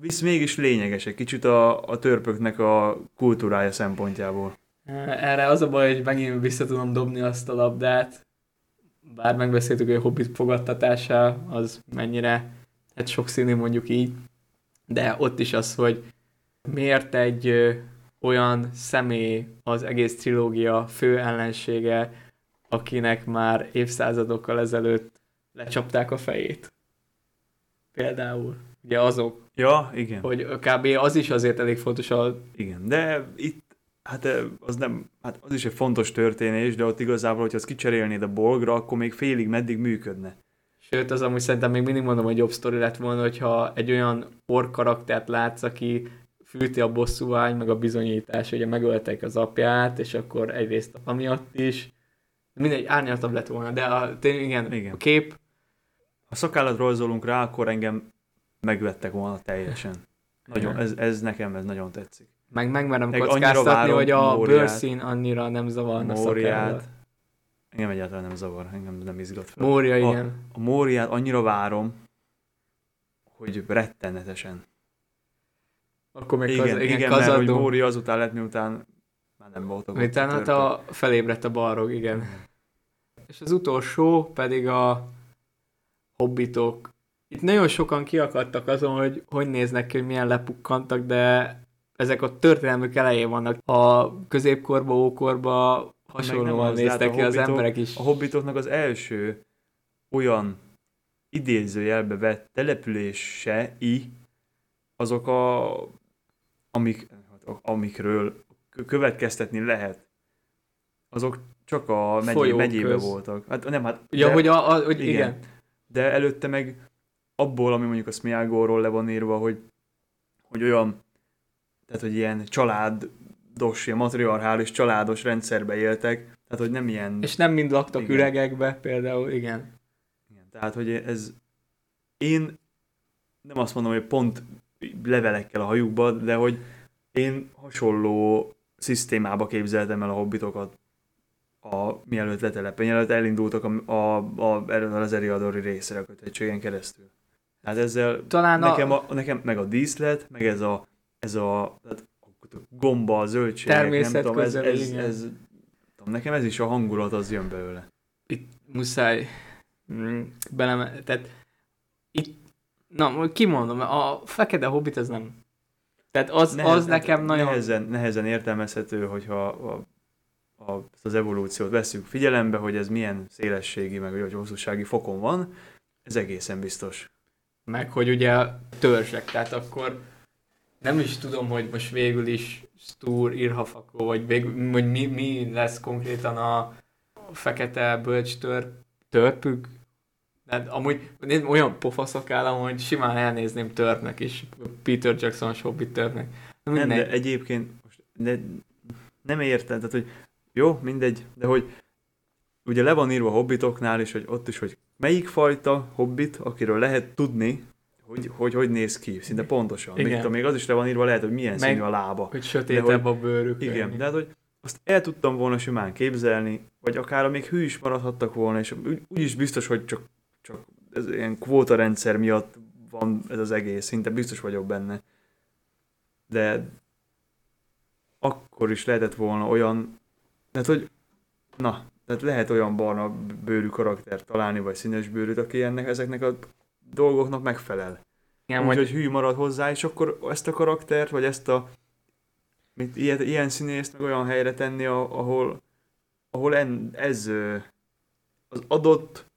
visz mégis lényeges egy kicsit a, a törpöknek a kultúrája szempontjából. erre az a baj, hogy megint vissza tudom dobni azt a labdát, bár megbeszéltük, hogy a Hobbit fogadtatása az mennyire, hát sokszínű mondjuk így, de ott is az, hogy miért egy olyan személy az egész trilógia fő ellensége, akinek már évszázadokkal ezelőtt lecsapták a fejét. Például. Ugye azok, Ja, igen. hogy kb. az is azért elég fontos a Igen, de itt, hát eh, az nem, hát az is egy fontos történés, de ott igazából, hogyha azt kicserélnéd a bolgra, akkor még félig meddig működne. Sőt, az amúgy szerintem még mindig mondom, hogy jobb sztori lett volna, hogyha egy olyan ork karaktert látsz, aki fűti a bosszúvány, meg a bizonyítás, ugye megöltek az apját, és akkor egyrészt amiatt is. Mindegy, árnyaltabb lett volna, de a, tényleg, igen, Igen. a kép, Ha szakállat rajzolunk rá, akkor engem megvettek volna teljesen. Nagyon, ez, ez nekem ez nagyon tetszik. meg megmerem Meg kockáztatni, hogy a Móriát. bőrszín annyira nem zavarna. Móriát, engem egyáltalán nem zavar, engem nem izgat fel. Mória, A- igen. A Móriát annyira várom, hogy rettenetesen. Akkor még Igen, igen, igen, igen, igen mert hogy kazadó. Móri azután lett, miután már nem voltak ott Miután hát a, felébredt a balrog, igen. És az utolsó pedig a hobbitok. Itt nagyon sokan kiakadtak azon, hogy hogy néznek ki, hogy milyen lepukkantak, de ezek a történelmük elején vannak. A középkorba, ókorba hasonlóan az, néztek a ki az emberek is. A hobbitoknak az első olyan idézőjelbe vett települései, azok a, amik, amikről kö- következtetni lehet, azok csak a megyé, Folyók megyébe köz. voltak. Hát nem, hát Ja, de, hogy, a, a, hogy igen. igen. igen. de előtte meg abból, ami mondjuk a Smiagóról le van írva, hogy, hogy olyan, tehát hogy ilyen családos, ilyen matriarchális családos rendszerbe éltek, tehát hogy nem ilyen És nem mind laktak Igen. üregekbe, például, igen. Igen, tehát, hogy ez... Én nem azt mondom, hogy pont levelekkel a hajukba, de hogy én hasonló szisztémába képzeltem el a hobbitokat a, mielőtt letelepen, mielőtt elindultak a, a, a, erről az Eriadori részre a kötöttségen keresztül. Tehát ezzel Talán nekem, a, a, nekem meg a díszlet, meg ez a, ez a, tehát a gomba, a zöldségek, nem Természet tudom, ez, ez, igen. ez, tudom, nekem ez is a hangulat, az jön belőle. itt muszáj mm, belem, tehát na, kimondom, a fekete hobbit az nem. Tehát az, Nehez- az nekem nagyon... Nehezen, nehezen értelmezhető, hogyha a, a, az evolúciót veszük figyelembe, hogy ez milyen szélességi, meg vagy hosszúsági fokon van, ez egészen biztos. Meg hogy ugye törzsek, tehát akkor nem is tudom, hogy most végül is Stúr, Irhafakó, vagy végül, hogy mi, mi lesz konkrétan a fekete bölcs törp, törpük. De amúgy olyan pofaszok állam, hogy simán elnézném törpnek is, Peter Jackson Hobbit törpnek. Nem, mindegy. de egyébként most ne, nem érted, tehát hogy jó, mindegy, de hogy ugye le van írva a hobbitoknál is, hogy ott is, hogy melyik fajta hobbit, akiről lehet tudni, hogy hogy hogy, néz ki, szinte pontosan. Még, Igen. tudom, még az is le van írva, lehet, hogy milyen Meg- színű a lába. Hogy sötétebb a bőrük. Igen, de hát, hogy azt el tudtam volna simán képzelni, vagy akár még hű is maradhattak volna, és úgy, úgy is biztos, hogy csak, csak ez ilyen kvóta rendszer miatt van ez az egész, szinte biztos vagyok benne. De akkor is lehetett volna olyan, tehát hogy, na, tehát lehet olyan barna bőrű karakter találni, vagy színes bőrűt, aki ennek, ezeknek a dolgoknak megfelel. Igen, Úgyhogy hogy hű marad hozzá, és akkor ezt a karaktert, vagy ezt a mit, ilyet, ilyen színészt meg olyan helyre tenni, ahol, ahol en, ez az adott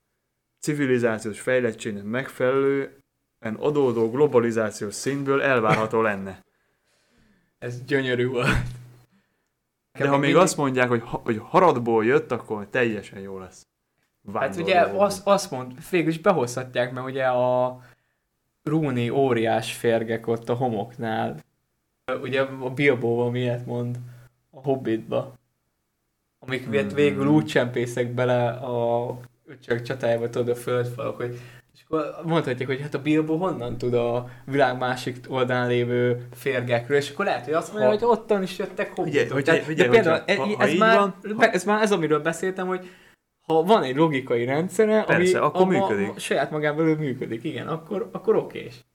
civilizációs fejlettségnek megfelelően adódó globalizációs szintből elvárható lenne. ez gyönyörű volt. De ha még azt mondják, hogy, ha, hogy haradból jött, akkor teljesen jó lesz. Hát ugye azt, azt mond, végül is behozhatják, mert ugye a Rúni óriás férgek ott a homoknál, ugye a Bilbóban miért mond a Hobbitba, amik Mhm. végül úgy csempészek bele a öcsök csatájába, tudod, a földfalak, hogy és akkor mondhatják, hogy hát a Bilbo honnan tud a világ másik oldalán lévő férgekről, és akkor lehet, hogy azt mondja, Ha- hogy ottan is jöttek hobbitok. hogy- hogy- de hogy- például ez, ha- már, van, ha- ez már ez, amiről beszéltem, hogy ha van egy logikai rendszere, Persze, ami akkor abba működik. saját magán belül működik, igen, akkor, akkor okés.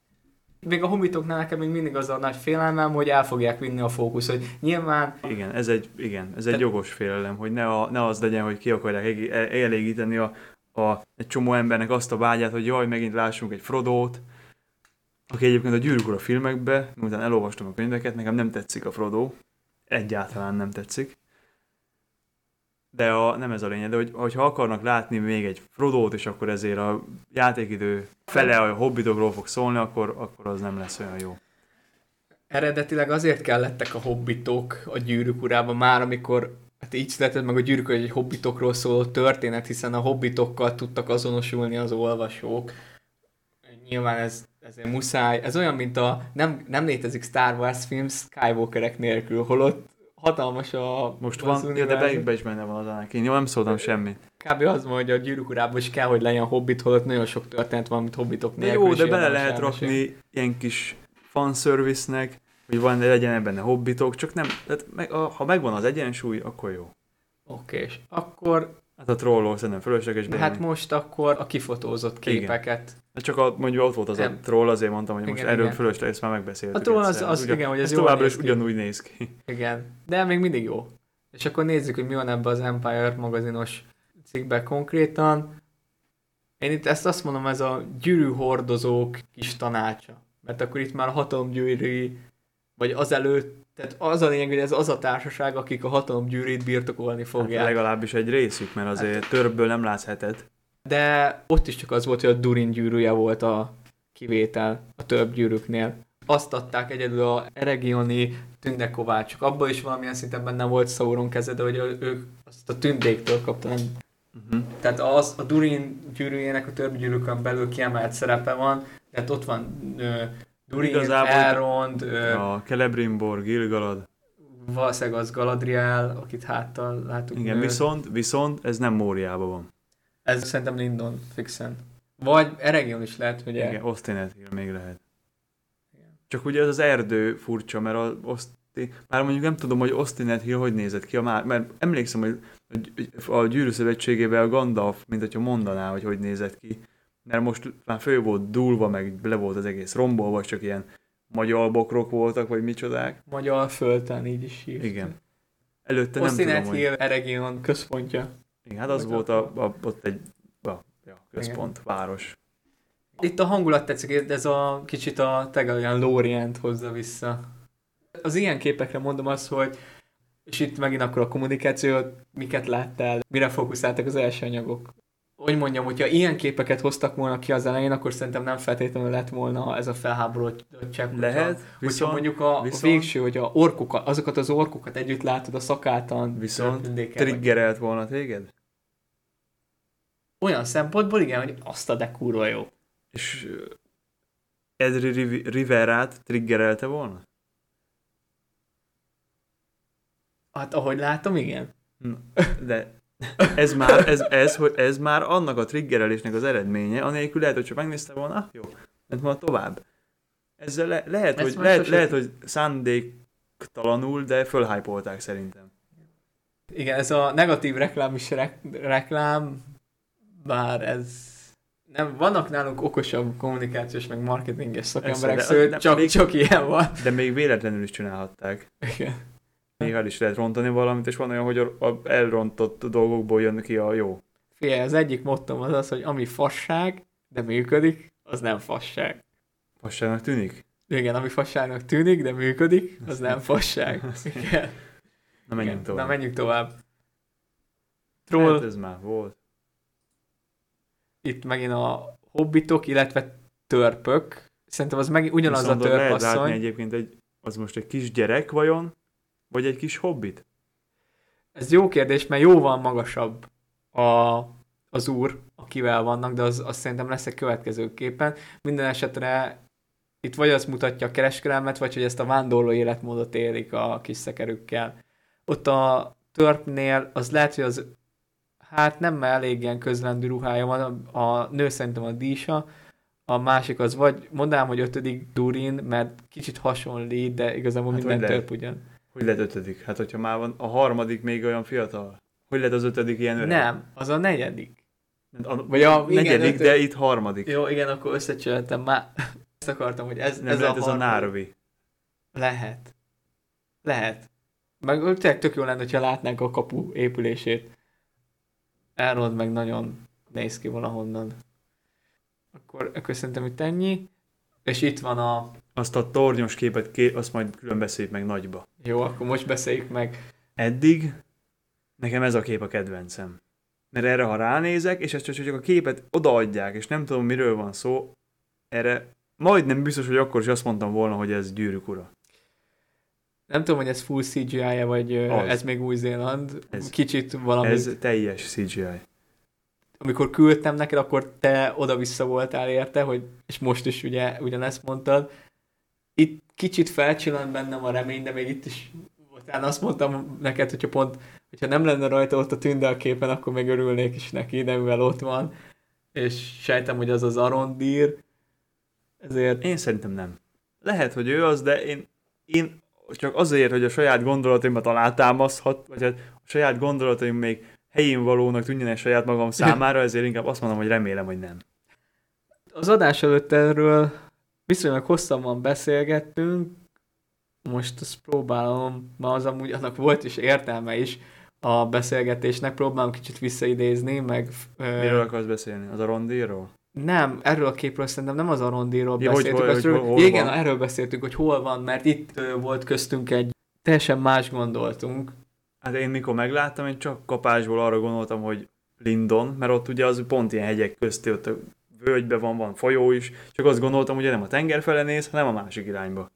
Még a hobbitoknál nekem még mindig az a nagy félelmem, hogy el fogják vinni a fókusz, hogy nyilván Igen, ez egy, igen, ez egy Te- jogos félelem, hogy ne, a, ne az legyen, hogy ki akarják e- elégíteni a, a, egy csomó embernek azt a vágyát, hogy jaj, megint lássunk egy Frodót, aki egyébként a Gyűrűk Ura filmekben, miután elolvastam a könyveket, nekem nem tetszik a Frodo, egyáltalán nem tetszik. De a, nem ez a lényeg, de hogy, hogyha akarnak látni még egy Frodót, és akkor ezért a játékidő fele a hobbitokról fog szólni, akkor, akkor az nem lesz olyan jó. eredetileg azért kellettek a hobbitok a gyűrűk urában már, amikor hát így született meg a gyűrűk, hogy egy hobbitokról szóló történet, hiszen a hobbitokkal tudtak azonosulni az olvasók. Nyilván ez, ezért muszáj. Ez olyan, mint a nem, nem létezik Star Wars film Skywalkerek nélkül, holott hatalmas a Most van, ja, de be, univerzum. be is benne van az Anakin. Jó, nem szóltam semmit. Kb. az van, hogy a gyűrűk urában is kell, hogy legyen hobbit, holott nagyon sok történet van, amit hobbitok De nélkül jó, is de bele lehet rakni ilyen kis fanservice-nek, hogy van, legyen benne hobbitok, csak nem, tehát meg, a, ha megvan az egyensúly, akkor jó. Oké, és akkor, Hát a trollról szerintem fölösleges hát hát most akkor a kifotózott képeket. Csak a, mondjuk ott volt az Nem. a troll, azért mondtam, hogy most Igen, erről igen. fölösleges, ezt már megbeszéltük. A troll az, az Ugyan- igen, hogy ez ez jól továbbra is ugyanúgy néz ki. Igen, de még mindig jó. És akkor nézzük, hogy mi van ebbe az Empire magazinos cikkbe konkrétan. Én itt ezt azt mondom, ez a gyűrű hordozók kis tanácsa. Mert akkor itt már a hatalomgyűrű, vagy azelőtt, tehát az a lényeg, hogy ez az a társaság, akik a hatalomgyűrűt birtokolni Hát fogják. legalábbis egy részük, mert azért törből nem látsz hetet. De ott is csak az volt, hogy a Durin gyűrűje volt a kivétel a több gyűrűknél. Azt adták egyedül a Eregioni tündekovácsok. Abban is valamilyen szinten benne volt Sauron keze, de hogy ők azt a tündéktől kapta, nem Uh-huh. Tehát az, a Durin gyűrűjének a több gyűrűkön belül kiemelt szerepe van, tehát ott van ö, Durin, Igazából- Elrond, ö, A Celebrimbor, Gilgalad. valószínűleg az Galadriel, akit háttal látunk. Igen, nőt. viszont, viszont ez nem Móriában van. Ez szerintem Lindon fixen. Vagy Eregion is lehet, ugye? Igen, Ostinet Hill még lehet. Igen. Csak ugye ez az erdő furcsa, mert a Osti... Már mondjuk nem tudom, hogy Ostinet Hill hogy nézett ki, a már, mert emlékszem, hogy a- Gyűrű Szövetségében a Gandalf, mint hogyha mondaná, hogy hogy nézett ki. Mert most már fő volt dúlva, meg le volt az egész rombolva, vagy csak ilyen magyar bokrok voltak, vagy micsodák. Magyar földtán így is hívták. Igen. Előtte nem tudom, Ostinet hogy... Hill Eregion központja. Igen, hát az volt a, a, ott egy a, ja, központ, város. Itt a hangulat tetszik, ez a kicsit a tényleg olyan Lorient hozza vissza. Az ilyen képekre mondom azt, hogy és itt megint akkor a kommunikáció, miket láttál, mire fókuszáltak az első anyagok. Hogy mondjam, hogyha ilyen képeket hoztak volna ki az elején, akkor szerintem nem feltétlenül lett volna ez a felháborodottság. Lehet, Hogyha viszont, mondjuk a, viszont- a végső, hogy a orkokat, azokat az orkokat együtt látod a szakáltan, Viszont triggerelt volna téged? Olyan szempontból igen, hogy azt a de kurva jó. És Edri Riv- Riverát triggerelte volna? Hát ahogy látom, igen. De ez már, ez, ez, hogy ez már annak a triggerelésnek az eredménye, anélkül lehet, hogy csak megnézte volna, ah, jó, Ment volna tovább. Ezzel le, lehet, Ezt hogy, lehet, lehet, hogy szándéktalanul, de fölhájpolták szerintem. Igen, ez a negatív reklám is rek- reklám, bár ez nem, vannak nálunk okosabb kommunikációs meg marketinges szakemberek, szóval csak, még- csak ilyen van. De még véletlenül is csinálhatták. Igen. Még el is lehet rontani valamit, és van olyan, hogy a, a elrontott dolgokból jön ki a jó. Figyelj, az egyik mottom az az, hogy ami fasság, de működik, az nem fasság. Fasságnak tűnik? Igen, ami fasságnak tűnik, de működik, az Azt nem [laughs] fasság. Igen. Na menjünk Igen. tovább. Na menjünk tovább. Hát Troll, ez már volt. Itt megint a hobbitok, illetve törpök. Szerintem az meg ugyanaz Viszont a ott lehet törpasszony. egyébként, egy, az most egy kis gyerek vajon, vagy egy kis hobbit? Ez jó kérdés, mert jóval magasabb a, az úr, akivel vannak, de az, az szerintem lesz egy következő képen. Minden esetre itt vagy azt mutatja a kereskedelmet, vagy hogy ezt a vándorló életmódot élik a kis szekerükkel. Ott a törpnél az lehet, hogy az hát nem mert elég ilyen közlendű ruhája van, a, a nő szerintem a dísa, a másik az vagy, mondanám, hogy ötödik Durin, mert kicsit hasonlít, de igazából Hát, minden törp ugyan. Hogy lehet ötödik? Hát hogyha már van, a harmadik még olyan fiatal. Hogy lehet az ötödik ilyen öreg? Nem, az a negyedik. A, Vagy a- igen, negyedik, ötödik. de itt harmadik. Jó, igen, akkor összecsöltem már. [laughs] Ezt akartam, hogy ez, Nem ez lehet a ez a. Nárvi. Lehet. Lehet. Meg tényleg tök jó lenne, hogyha látnánk a kapu épülését. Elrond meg nagyon néz ki valahonnan. Akkor, akkor szerintem itt ennyi. És itt van a... Azt a tornyos képet, ké, azt majd külön beszéljük meg nagyba. Jó, akkor most beszéljük meg. Eddig nekem ez a kép a kedvencem. Mert erre, ha ránézek, és ezt csak, csak a képet odaadják, és nem tudom, miről van szó, erre majdnem biztos, hogy akkor is azt mondtam volna, hogy ez gyűrűk ura. Nem tudom, hogy ez full CGI-ja, vagy Az. ez még Új-Zéland. Ez. Kicsit valami... Ez teljes CGI. amikor küldtem neked, akkor te oda-vissza voltál érte, hogy, és most is ugye ugyanezt mondtad. Itt kicsit felcsillant bennem a remény, de még itt is utána azt mondtam neked, hogyha pont, hogyha nem lenne rajta ott a tünde a képen, akkor még örülnék is neki, de mivel ott van, és sejtem, hogy az az Arondir, ezért Én szerintem nem. Lehet, hogy ő az, de én, én csak azért, hogy a saját gondolataimat alátámaszhat, vagy hát a saját gondolataim még helyén valónak tűnjenek saját magam számára, ezért inkább azt mondom, hogy remélem, hogy nem. az adás előtt erről viszonylag hosszabban beszélgettünk, most azt próbálom, ma az amúgy annak volt is értelme is a beszélgetésnek, próbálom kicsit visszaidézni, meg... ö, Miről akarsz beszélni? Az a rondíról? Nem, erről a képről szerintem nem az Arondiról Ja, hogy beszéltünk. hol- azt hogy ről- hol igen, van. erről beszéltünk, hogy hol van, mert itt ö, volt köztünk egy teljesen más gondoltunk. Hát én mikor megláttam, én csak kapásból arra gondoltam, hogy Lindon, mert ott ugye az pont ilyen hegyek közti, ott a völgyben van, van folyó is, csak azt gondoltam, hogy nem a tenger fele néz, hanem a másik irányba.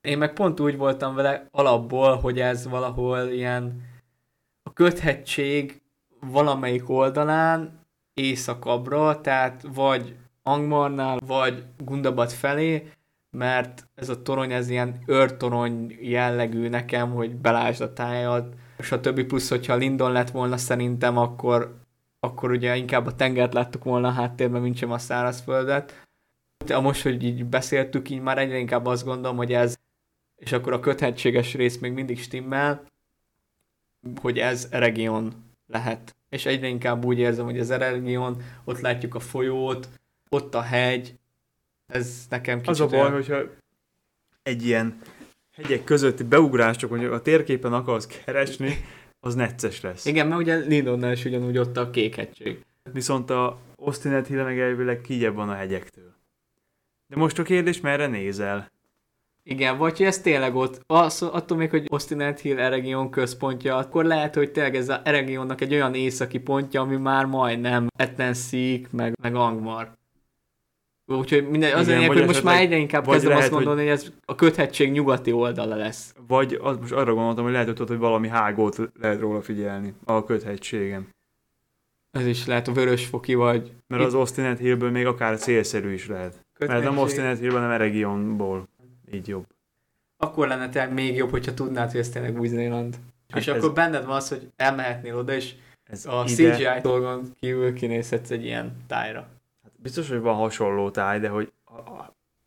Én meg pont úgy voltam vele alapból, hogy ez valahol ilyen a köthegység valamelyik oldalán északabbra, tehát vagy Angmarnál, vagy Gundabat felé, mert ez a torony, ez ilyen őrtorony jellegű nekem, hogy belásd a tájat, stb. Plusz, hogyha Lindon lett volna szerintem, akkor, akkor ugye inkább a tengert láttuk volna a háttérben, mint sem a szárazföldet. De most, hogy így beszéltük, így már egyre inkább azt gondolom, hogy ez, és akkor a köthetséges rész még mindig stimmel, hogy ez Eregion lehet. És egyre inkább úgy érzem, hogy az Eregion, ott látjuk a folyót, ott a hegy, ez nekem kicsit Az a baj, olyan- hogyha egy ilyen hegyek közötti beugrás, csak hogy a térképen akarsz keresni, az necces lesz. Igen, mert ugye Lindonnál is ugyanúgy ott a kék hegység. Viszont a Ostinet Hill meg elvileg kigyebb van a hegyektől. De most a kérdés, merre nézel? Igen, vagy hogy ez tényleg ott, az, attól még, hogy Ostinet Hill Eregion központja, akkor lehet, hogy tényleg ez a Eregionnak egy olyan északi pontja, ami már majdnem Ettenseek, meg, meg Angmar. Úgyhogy minden, az Igen, lényeg, hogy most már egyre inkább kezdem azt lehet, hogy- mondani, hogy... ez a köthetség nyugati oldala lesz. Vagy az, most arra gondoltam, hogy lehet, hogy, ott, hogy valami hágót lehet róla figyelni a köthegységen. Ez is lehet a vörösfoki, vagy Mert Itt- az Ostinet Hillből még akár célszerű is lehet. Mert nem Ostinet Hillből, hanem Eregionból. Így jobb. Akkor lenne tényleg még jobb, hogyha tudnád, hogy ez tényleg Új-Zéland. Hát és ez- akkor benned van az, hogy elmehetnél oda, és Ez a ide, CGI dolgon kívül kinézhetsz egy ilyen tájra. Hát biztos, hogy van hasonló táj, de hogy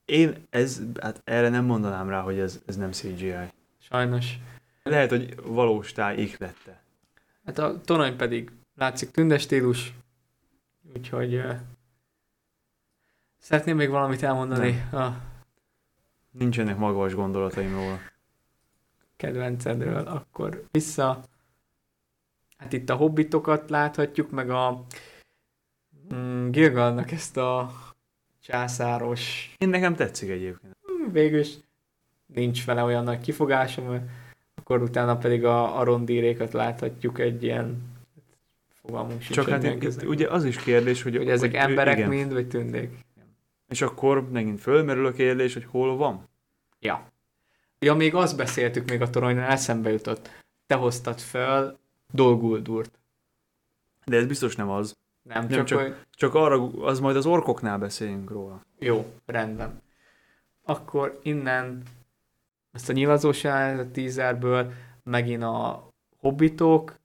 Én ez, hát erre nem mondanám rá, hogy ez, ez nem CGI. Sajnos. Lehet, hogy valós táj iklette. Hát a torony pedig látszik tünde stílus, úgyhogy uh, szeretném még valamit elmondani a Nincsenek magas gondolataim róla. kedvencedről, akkor vissza. Hát itt a hobbitokat láthatjuk, meg a mm, Gilgalnak ezt a császáros, Én nekem tetszik egyébként. mm, végül is nincs vele olyan nagy kifogásom, akkor utána pedig a, a rondírékat láthatjuk egy ilyen fogalmunk sincs, Csak hát itt, ugye az is kérdés, hogy, hogy ezek hogy, emberek igen. mind, vagy tündék? És akkor megint fölmerül a kérdés, hogy hol van. Ja. Ja, még azt beszéltük még a toronynál, eszembe jutott. Te hoztad fel Dolguldurt. De ez biztos nem az. Nem, Nem, csak, csak- hogy... Csak arra, az majd az orkoknál beszéljünk róla. Jó, rendben. Akkor innen ezt a nyilazós jelenet a teaserből megint a hobbitok,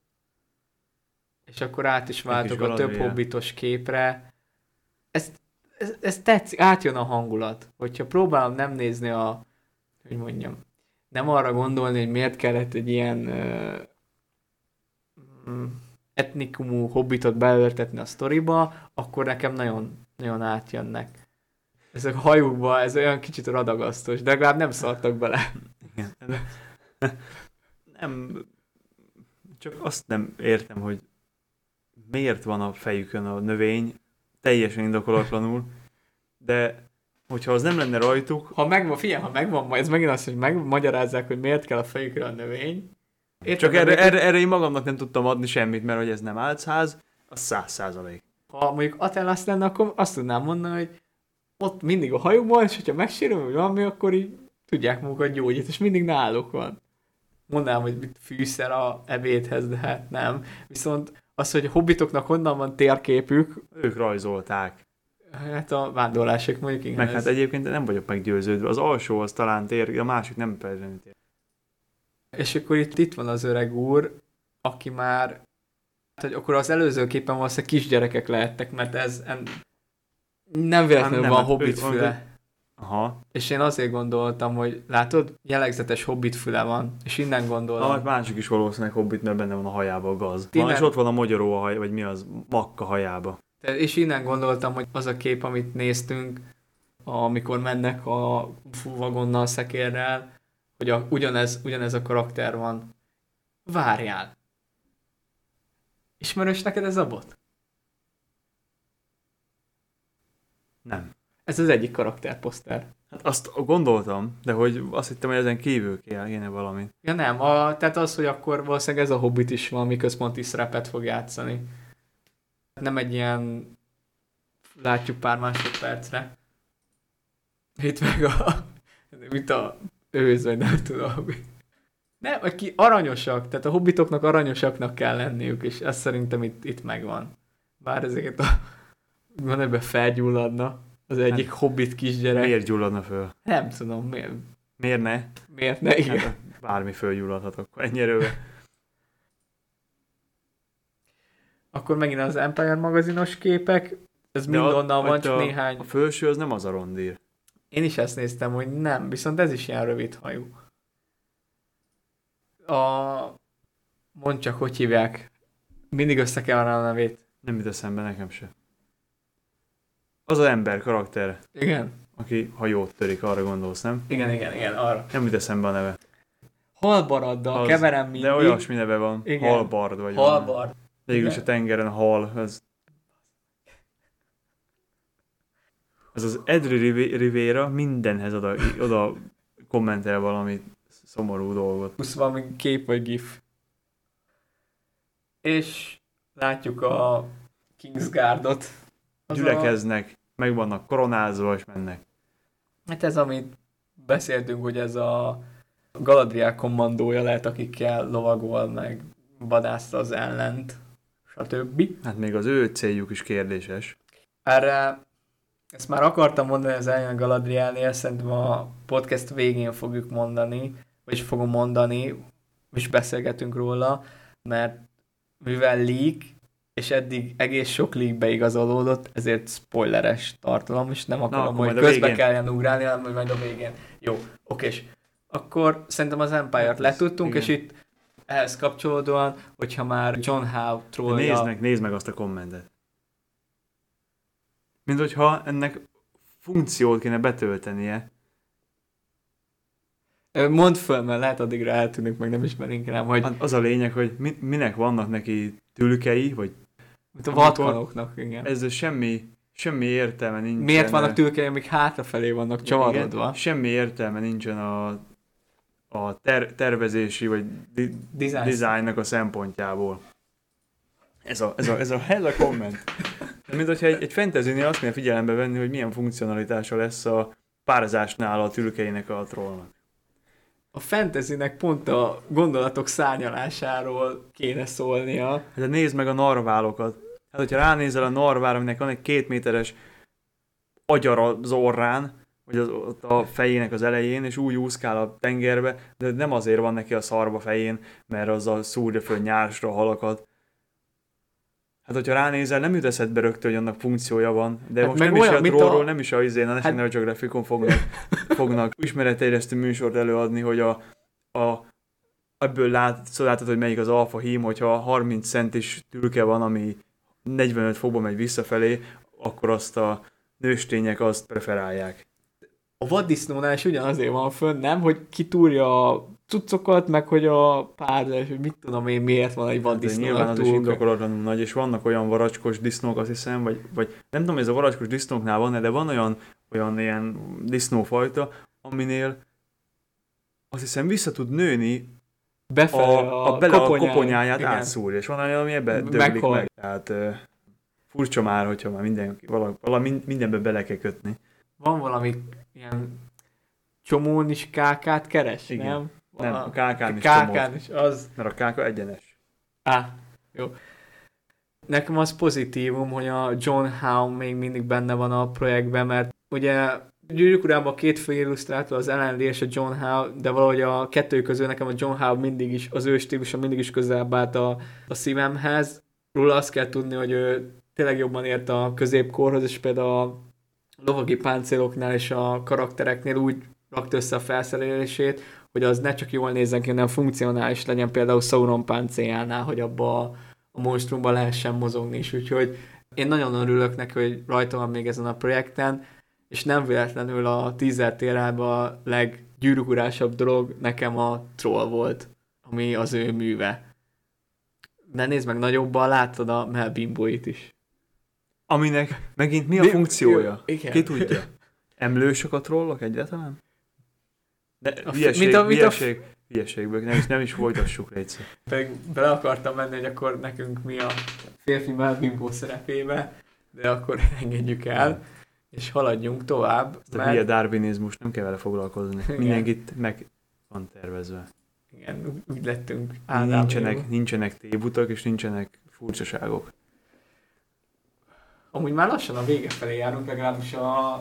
és akkor át is váltok a több hobbitos képre. Ez, ez, ez tetszik, átjön a hangulat. Hogyha próbálom nem nézni a, hogy mondjam, nem arra gondolni, hogy miért kellett egy ilyen uh, etnikumú hobbitot beöltetni a sztoriba, akkor nekem nagyon, nagyon átjönnek. Ezek a hajókba, ez olyan kicsit radagasztos, de legalább nem szartak bele. Igen. Nem, csak azt nem értem, hogy miért van a fejükön a növény, teljesen indokolatlanul, de hogyha az nem lenne rajtuk, Ha megvan, figyelj, ha megvan, ez megint azt, hogy megmagyarázzák, hogy miért kell a fejükre a növény. Érted? csak erre, erre, erre én magamnak nem tudtam adni semmit, mert hogy ez nem álcház, az száz százalék. Ha mondjuk Atelas lenne, akkor azt tudnám mondani, hogy ott mindig a hajóban, és hogyha megsérül, vagy valami, akkor így tudják magukat gyógyítani, és mindig náluk van. Mondanám, hogy mit fűszer a ebédhez, de hát nem. Viszont az, hogy a hobbitoknak honnan van térképük, Ők rajzolták. hát a vándorlások mondjuk igen. Meg ez- hát egyébként nem vagyok meggyőződve. Az alsó az talán tér, a másik nem feltétlenül tér. És akkor itt, itt van az öreg úr, aki már, hát, hogy akkor az előző képen valószínűleg kisgyerekek lehettek, mert ez en, nem véletlenül nem, van hát hobbit ő- füle. Aha. És én azért gondoltam, hogy látod, jellegzetes hobbit füle van, és innen gondolom. A másik is valószínűleg hobbit, mert benne van a hajába a gaz. Tényleg? Van, és ott van a magyaró a haj, vagy mi az, makka hajába. Te- És innen gondoltam, hogy az a kép, amit néztünk, amikor mennek a vagonnal, szekérrel, hogy a, ugyanez, ugyanez a karakter van. Várjál. Ismerős neked ez a bot? Nem. Ez az egyik karakterposzter. Hát azt gondoltam, de hogy azt hittem, hogy ezen kívül kéne valami. Ja nem, a, tehát az, hogy akkor valószínűleg ez a Hobbit is valami központi szerepet fog játszani. Nem egy ilyen látjuk pár másodpercre. Itt meg a mint a őz, vagy nem tudom. Nem, aki aranyosak, tehát a hobbitoknak aranyosaknak kell lenniük, és ez szerintem itt, itt megvan. Bár ezeket a van ebben felgyulladna az egyik hobbit kisgyerek. Miért gyulladna föl? Nem tudom, miért, Miért ne? miért ne, igen. Hát, bármi fölgyulladhat akkor ennyi erővel. [laughs] Akkor megint az Empire magazinos képek, ez mind a- onnan van, csak a, néhány. A felső az nem az a rondír. Én is ezt néztem, hogy nem, viszont ez is ilyen rövid hajú. A... Mondd csak, hogy hívják. Mindig össze kell a nevét. Nem jut eszembe nekem se. Az az ember karakter, Igen? aki hajót törik, arra gondolsz, nem? Igen, igen, igen, arra. Nem jut eszembe a neve. Halbaraddal Az, keverem mindig. De olyasmi neve van. Igen. Halbard vagy. Halbard. Végül is Igen. a tengeren hal. Ez, ez az Edri Rivera mindenhez oda, oda kommentel valami szomorú dolgot. Plusz valami kép vagy gif. És látjuk a Kingsguardot. Az a- Gyülekeznek, meg vannak koronázva, és mennek. Hát ez, amit beszéltünk, hogy ez a Galadriel kommandója lehet, akikkel lovagol, meg vadászta az ellent, stb. Hát még az ő céljuk is kérdéses. Erre ezt már akartam mondani az a Galadrielnél, szerintem a podcast végén fogjuk mondani, vagyis fogom mondani, és beszélgetünk róla, mert mivel leak, és eddig egész sok league beigazolódott, ezért spoileres tartalom, és nem akarom, akkor hogy közbe végén. kelljen ugrálni, hanem hogy majd a végén. Jó, okés. Akkor szerintem az Empire-t Hát letudtunk, és itt ehhez kapcsolódóan, hogyha már John Howe trollja... Nézd meg, nézd meg azt a kommentet. Mint hogyha ennek funkciót kéne betöltenie. Mondd föl, mert lehet addigra eltűnik, meg nem ismerünk rám, hogy Az a lényeg, hogy mi, minek vannak neki tülkei, vagy mint a vatkanoknak, igen. ez semmi, semmi értelme nincsen. Miért vannak tülkei, amik hátrafelé vannak csavarodva? Igen, semmi értelme nincsen a, a ter, tervezési vagy di, Design. designnak a szempontjából. Ez a, ez a, ez a, ez a komment. Mint hogyha egy, egy fantasynél azt kéne figyelembe venni, hogy milyen funkcionalitása lesz a párzásnál a tülkeinek a trollnak. A fantasynek pont a gondolatok szárnyalásáról kéne szólnia. Hát de nézd meg a narválokat. Hát, hogyha ránézel a narvára, aminek van egy két méteres agyar az orrán, vagy az, ott a fejének az elején, és úgy úszkál a tengerbe, de nem azért van neki a szarba fején, mert az a szúrja föl nyársra a halakat. Hát, hogyha ránézel, nem jut eszedbe rögtön, hogy annak funkciója van, de Hát most meg nem is olyan, a trollról, a- nem is a izén, a National Geographicon fognak, [laughs] fognak ismeretterjesztő műsort előadni, hogy a, a ebből lát, szóval látod, hogy melyik az alfa hím, hogyha 30 centis tülke van, ami 45 fokba megy visszafelé, akkor azt a nőstények azt preferálják. A vaddisznónál is ugyanazért van fönn, nem? Hogy kitúrja a cuccokat, meg hogy a párzás, hogy mit tudom én, miért van egy De nyilván vaddisznónak az is indokolatlanul nagy, és vannak olyan varacskos disznók, azt hiszem, vagy, vagy nem tudom, ez a varacskos disznóknál van de van olyan, olyan ilyen disznófajta, aminél azt hiszem vissza tud nőni Befelé a, a, bele koponyáját. a koponyáját Igen. átszúrja, és van olyan, ami ebbe Meghal. döglik meg. Tehát uh, furcsa már, hogyha már minden, vala, vala, mindenbe bele kell kötni. Van valami ilyen csomón is kákát keres, Igen. nem? Nem, a kákán is kákán is, az. Mert a káka egyenes. Á, jó. Nekem az pozitívum, hogy a John Howe még mindig benne van a projektben, mert ugye Gyűrűk urában a két fő illusztrátor, az Ellen Lee és a John Howe, de valahogy a kettő közül nekem a John Howe mindig is, az ő stílusa mindig is közelebb állt a, a szívemhez. Róla azt kell tudni, hogy ő tényleg jobban ért a középkorhoz, és például a lovagi páncéloknál és a karaktereknél úgy rakta össze a felszerelését, hogy az ne csak jól nézzen ki, hanem funkcionális legyen például Sauron páncéljánál, hogy abba a, a monstrumban lehessen mozogni is, úgyhogy én nagyon örülök neki, hogy rajta van még ezen a projekten, és nem véletlenül a teaser térában a leggyűrűkurásabb dolog nekem a troll volt, ami az ő műve. De nézd meg, nagyobban láttad a Melbimboit is. Aminek megint mi a Mi- funkciója? Igen. Ki tudja? Emlősök a trollok egyáltalán? De A hülyeség, mint a- mint a hülyeség, hülyeségből, nem is, nem is folytassuk egyszer. Pedig bele akartam menni, hogy akkor nekünk mi a férfi Melbimbo szerepébe, de akkor [laughs] engedjük el, és haladjunk tovább, Ezt a hülye darwinizmus nem kell vele foglalkozni. Igen. Mindenkit meg van tervezve. igen, úgy- lettünk Nincsenek, nincsenek tévutak és nincsenek furcsaságok. Amúgy már lassan a vége felé járunk, legalábbis a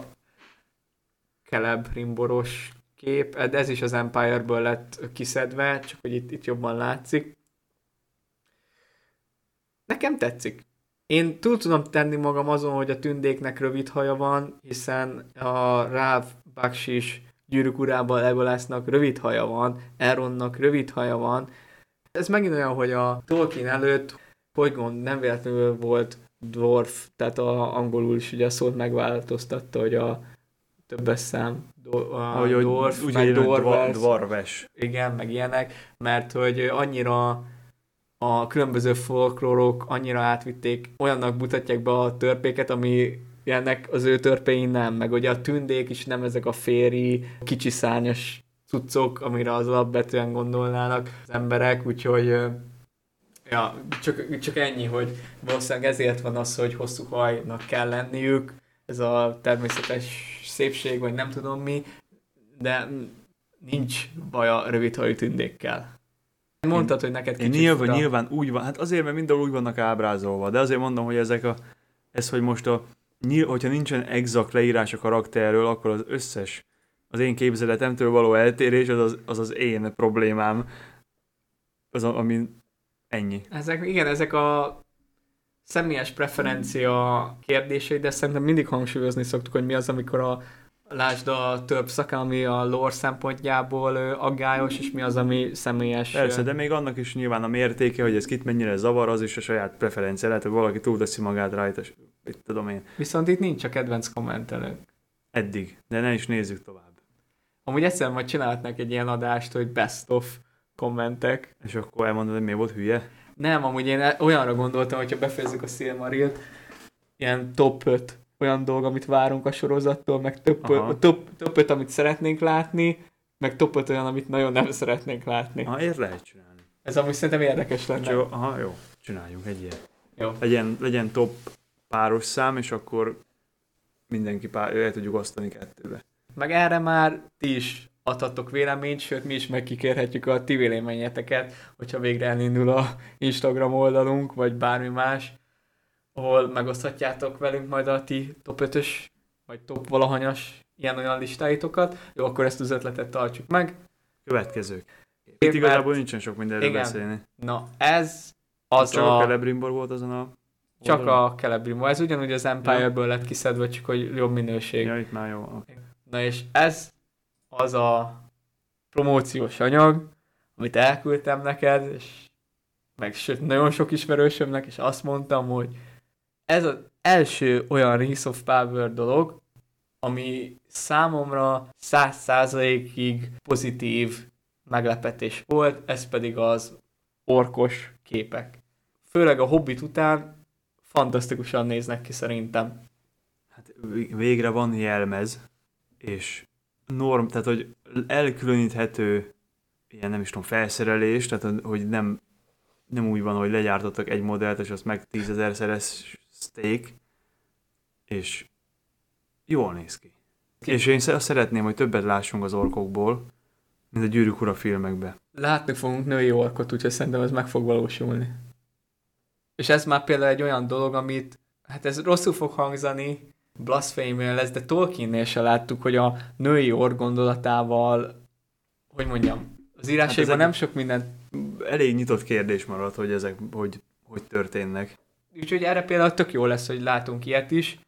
Keleb rimboros kép, de ez is az Empire-ből lett kiszedve, csak hogy itt, itt jobban látszik. Nekem tetszik. Én túl tudom tenni magam azon, hogy a tündéknek rövid haja van, hiszen a Ráv Baksis gyűrűk urában Legolasnak rövid haja van, Elrondnak rövid haja van. Ez megint olyan, hogy a Tolkien előtt, hogy gond, nem véletlenül volt dwarf, tehát a angolul is ugye szót megváltoztatta, hogy a többes szám, do, a Ahogy, hogy dwarf, úgy meg dwarves, dvarves. igen, meg ilyenek, mert hogy annyira a különböző folklórok annyira átvitték, olyannak mutatják be a törpéket, ami ilyenek az ő törpéin nem, meg ugye a tündék is nem ezek a féri, kicsi szárnyas cuccok, amire az alapvetően gondolnának az emberek, úgyhogy ja, csak, csak ennyi, hogy valószínűleg ezért van az, hogy hosszú hajnak kell lenniük, ez a természetes szépség, vagy nem tudom mi, de nincs baj a rövidhajú tündékkel. Mondtad, hogy neked Én kicsit nyilván, fura. nyilván úgy van, hát azért, mert mindenhol úgy vannak ábrázolva, de azért mondom, hogy ezek a, ez, hogy most a, nyil, hogyha nincsen exakt leírás a karakterről, akkor az összes, az én képzeletemtől való eltérés, az az, az, az én problémám, az, a, ami ennyi. Ezek, igen, ezek a személyes preferencia kérdései, de szerintem mindig hangsúlyozni szoktuk, hogy mi az, amikor a lásd a több szak, ami a lore szempontjából aggályos, és mi az, ami személyes. Persze, de még annak is nyilván a mértéke, hogy ez kit mennyire zavar, az is a saját preferencia. Lehet, hogy valaki túlteszi magát rajta, és mit tudom én, Viszont itt nincs a kedvenc kommentelőnk. eddig. De ne is nézzük tovább. Amúgy egyszer majd csinálhatnak egy ilyen adást, hogy best of kommentek. És akkor elmondod, hogy mi volt hülye? Nem, amúgy én olyanra gondoltam, hogyha befejezzük a Silmarilt, ilyen top 5 olyan dolog, amit várunk a sorozattól, meg top, Aha. top, top 5, amit szeretnénk látni, meg top 5 olyan, amit nagyon nem szeretnénk látni. Ha ért lehet csinálni. Ez amúgy szerintem érdekes lenne. Jó, aha, jó. Csináljunk egy ilyet. Jó. Legyen, legyen top páros szám, és akkor mindenki pár, el tudjuk osztani kettőbe. Meg erre már ti is adhatok véleményt, sőt mi is megkikérhetjük a ti véleményeteket, hogyha végre elindul a Instagram oldalunk, vagy bármi más, ahol megoszthatjátok velünk majd a ti top 5-ös, vagy top valahanyas ilyen-olyan listáitokat. Jó, akkor ezt az ötletet tartsuk meg. Következők. Itt Mert- igazából nincsen sok mindenről Igen. beszélni. Na, ez az Csak a... a Celebrimbor volt azon a Csak oldalon? a Celebrimo. Ez ugyanúgy az Empire-ből lett kiszedve, csak hogy jobb minőség. Ja, itt már jó. oké. Na és ez az a promóciós anyag, amit elküldtem neked, és meg sőt, nagyon sok ismerősömnek, és azt mondtam, hogy ez az első olyan Rings of Power dolog, ami számomra száz százalékig pozitív meglepetés volt, ez pedig az orkos képek. Főleg a Hobbit után fantasztikusan néznek ki szerintem. Hát vég- végre van jelmez, és norm, tehát hogy elkülöníthető ilyen nem is tudom, felszerelés, tehát hogy nem, nem úgy van, hogy legyártottak egy modellt, és azt meg tízezer szerezték, és jól néz ki. Ki- És én azt szeretném, hogy többet lássunk az orkokból, mint a Gyűrűk Ura filmekbe. Látni fogunk női orkot, úgyhogy szerintem ez meg fog valósulni. És ez már például egy olyan dolog, amit, hát ez rosszul fog hangzani, blasphemy lesz, de Tolkiennél se láttuk, hogy a női ork gondolatával, hogy mondjam, az írásaiban ezek- nem sok mindent, Elég nyitott kérdés maradt, hogy ezek hogy, hogy történnek. úgyhogy erre például tök jó lesz, hogy látunk ilyet is.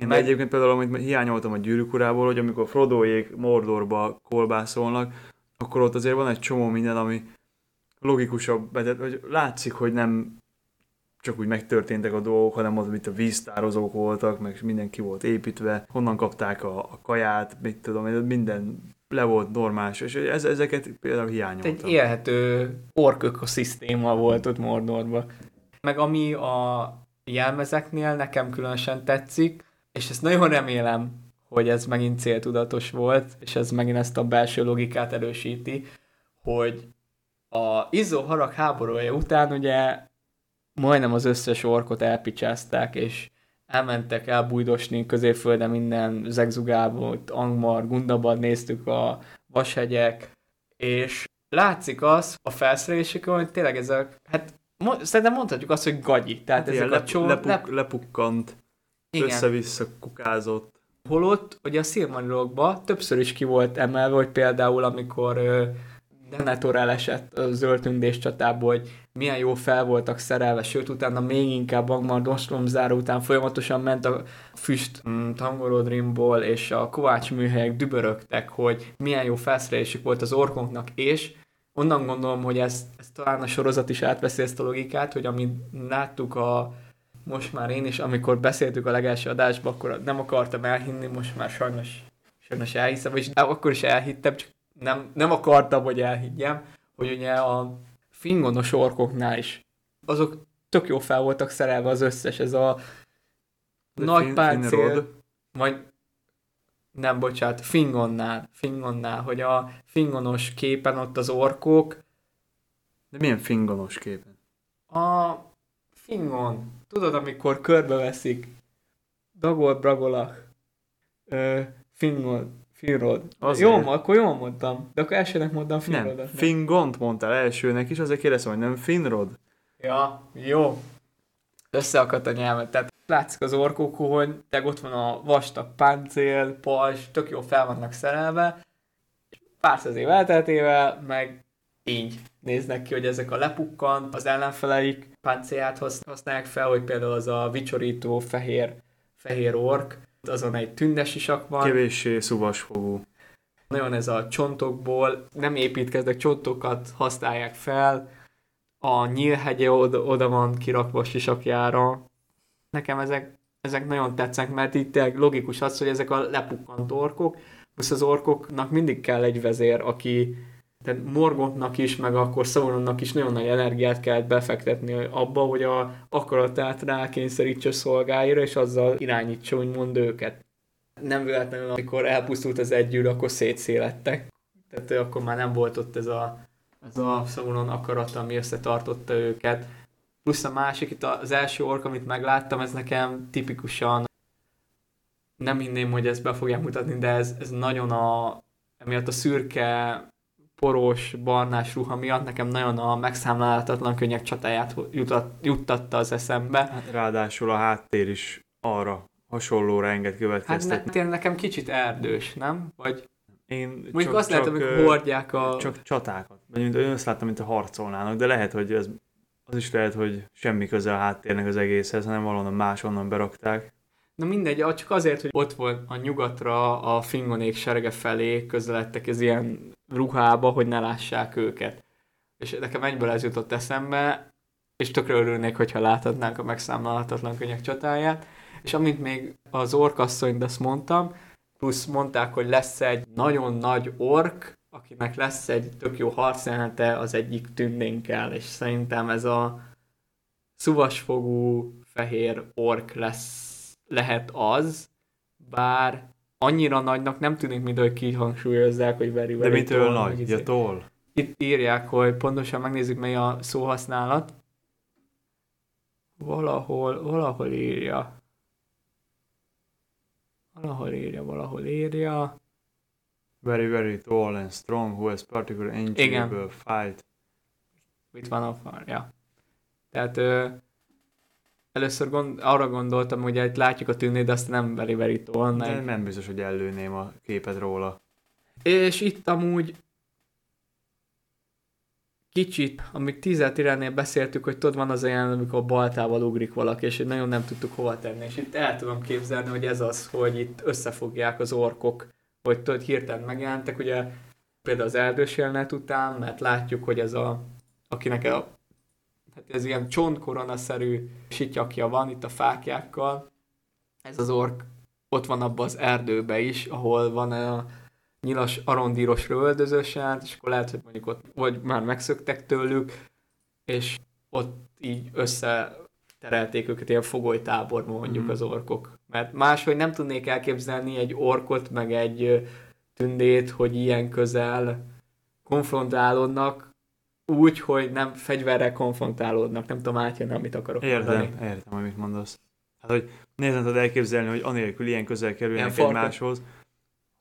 Én Meg- egyébként például, amit hiányoltam a gyűrűk urából, hogy amikor Frodoék Mordorba kolbászolnak, akkor ott azért van egy csomó minden, ami logikusabb, hogy látszik, hogy nem csak úgy megtörténtek a dolgok, hanem az, mint a víztározók voltak, meg mindenki volt építve, honnan kapták a, a kaját, mit tudom, minden le volt normális, és ez, ezeket például hiányoltam. Egy élhető ork ökoszisztéma volt ott Mordorban. Meg ami a jelmezeknél nekem különösen tetszik, és ezt nagyon remélem, hogy ez megint céltudatos volt, és ez megint ezt a belső logikát erősíti, hogy a Izzó harag háborúja után ugye majdnem az összes orkot elpicsázták, és elmentek elbújdosni középföldön minden zegzugából, ott Angmar, Gundabad néztük a vashegyek, és látszik az a felszerelésükön, hogy tényleg ezek, hát szerintem mondhatjuk azt, hogy gagyi. Tehát Hát ezek ilyen a csó... lepuk, lep- lepuk, lepukkant, igen. össze-vissza kukázott. Holott, ugye a Silmarilokban többször is ki volt emelve, hogy például amikor ö, Denethor elesett a zöldtündés csatából, hogy milyen jó fel voltak szerelve, sőt utána még inkább Angmar Dostromzára után folyamatosan ment a füst mm, Tangorodrimból, és a kovács műhelyek dübörögtek, hogy milyen jó felszerelésük volt az orkoknak, és onnan gondolom, hogy ez, ez talán a sorozat is átveszi ezt a logikát, hogy amit láttuk a most már én is, amikor beszéltük a legelső adásban, akkor nem akartam elhinni, most már sajnos, sajnos elhiszem, és akkor is elhittem, csak nem, nem akartam, hogy elhiggyem, hogy ugye a fingonos orkoknál is azok tök jó fel voltak szerelve az összes, ez a De nagy Fin- Finrod, vagy nem, bocsánat, Fingonnál, Fingonnál, hogy a Fingonos képen ott az orkok, De milyen fingonos képen? A Fingon. Tudod, amikor körbeveszik Dagol Bragolach, ö, Fingon, Finrod. Azért. Jó, akkor jól mondtam. De akkor elsőnek mondtam Nem, Finrodot. Fingont mondtál elsőnek is, azért kérdeztem, hogy nem Finrod? Ja, jó. Összeakadt a nyelvet. Tehát látszik az orkokon, hogy teg ott van a vastag páncél, pajzs, tök jó fel vannak szerelve. És pár száz év elteltével, meg így néznek ki, hogy ezek a lepukkant, az ellenfeleik páncélját használják fel, hogy például az a vicsorító fehér, fehér ork, azon egy tündes isak van. Kevéssé szuvasfogú. Nagyon ez a csontokból, nem építkeznek, csontokat használják fel, a nyílhegye oda, oda van kirakva sisakjára. Nekem ezek, ezek nagyon tetszenek, mert itt logikus az, hogy ezek a lepukkant orkok, plusz az orkoknak mindig kell egy vezér, aki tehát Morgontnak is, meg akkor Sauronnak is nagyon nagy energiát kellett befektetni abba, hogy a akaratát rákényszerítse szolgáira, és azzal irányítsa úgymond őket. Nem véletlenül, amikor elpusztult az együtt, akkor szétszélettek. Tehát akkor már nem volt ott ez a, ez a Sauron akarat, ami összetartotta őket. Plusz a másik, itt az első ork, amit megláttam, ez nekem tipikusan nem hinném, hogy ezt be fogják mutatni, de ez, ez nagyon a, emiatt a szürke poros, barnás ruha miatt nekem nagyon a megszámlálhatatlan könnyek csatáját jutat, juttatta az eszembe. Hát ráadásul a háttér is arra hasonlóra enged következtetni. Hát ne, nekem kicsit erdős, nem? Vagy én Mondjuk csak, azt látom, hogy hordják a... Csak csatákat. Mint, én azt láttam, mint a harcolnának, de lehet, hogy ez, az is lehet, hogy semmi köze a háttérnek az egészhez, hanem valahonnan máshonnan berakták. Na mindegy, csak azért, hogy ott volt a nyugatra a fingonék serege felé közeledtek ez ilyen ruhába, hogy ne lássák őket. És nekem egyből ez jutott eszembe, és tökre örülnék, hogyha láthatnánk a megszámolhatatlan könnyek csatáját. És amint még az orkasszonyt azt mondtam, plusz mondták, hogy lesz egy nagyon nagy ork, akinek lesz egy tök jó harcjelente az egyik tündénkkel, és szerintem ez a szuvasfogú fehér ork lesz lehet az, bár annyira nagynak nem tűnik, mint hogy kihangsúlyozzák, hogy very, very De mitől nagy? Ja, toll. Itt írják, hogy pontosan megnézzük, mely a szóhasználat. Valahol, valahol írja. Valahol írja, valahol írja. Very, very tall and strong, who has particular enjoyable fight. With one of our, ja. Tehát először gond, arra gondoltam, hogy itt látjuk a tűnét, de azt nem tall. De nem biztos, hogy előném a képet róla. És itt amúgy kicsit, amíg tízet iránél beszéltük, hogy tudod, van az olyan, amikor a baltával ugrik valaki, és nagyon nem tudtuk hova tenni, és itt el tudom képzelni, hogy ez az, hogy itt összefogják az orkok, hogy tudod, hirtelen megjelentek, ugye például az erdős jelenet után, mert látjuk, hogy ez a, akinek a, ez ilyen csontkorona-szerű sityakja van itt a fákjákkal, ez az ork ott van abban az erdőbe is, ahol van a nyilas arondíros röldözős járt, és akkor lehet, hogy mondjuk ott vagy már megszöktek tőlük, és ott így összeterelték őket ilyen fogolytáborban mondjuk mm. az orkok. Mert máshogy nem tudnék elképzelni egy orkot, meg egy tündét, hogy ilyen közel konfrontálódnak, úgy, hogy nem fegyverrel konfrontálódnak. Nem tudom átjönni, amit akarok értem, mondani. Értem, amit mondasz. Hát, hogy nehezen tudod elképzelni, hogy anélkül ilyen közel kerülnek egymáshoz,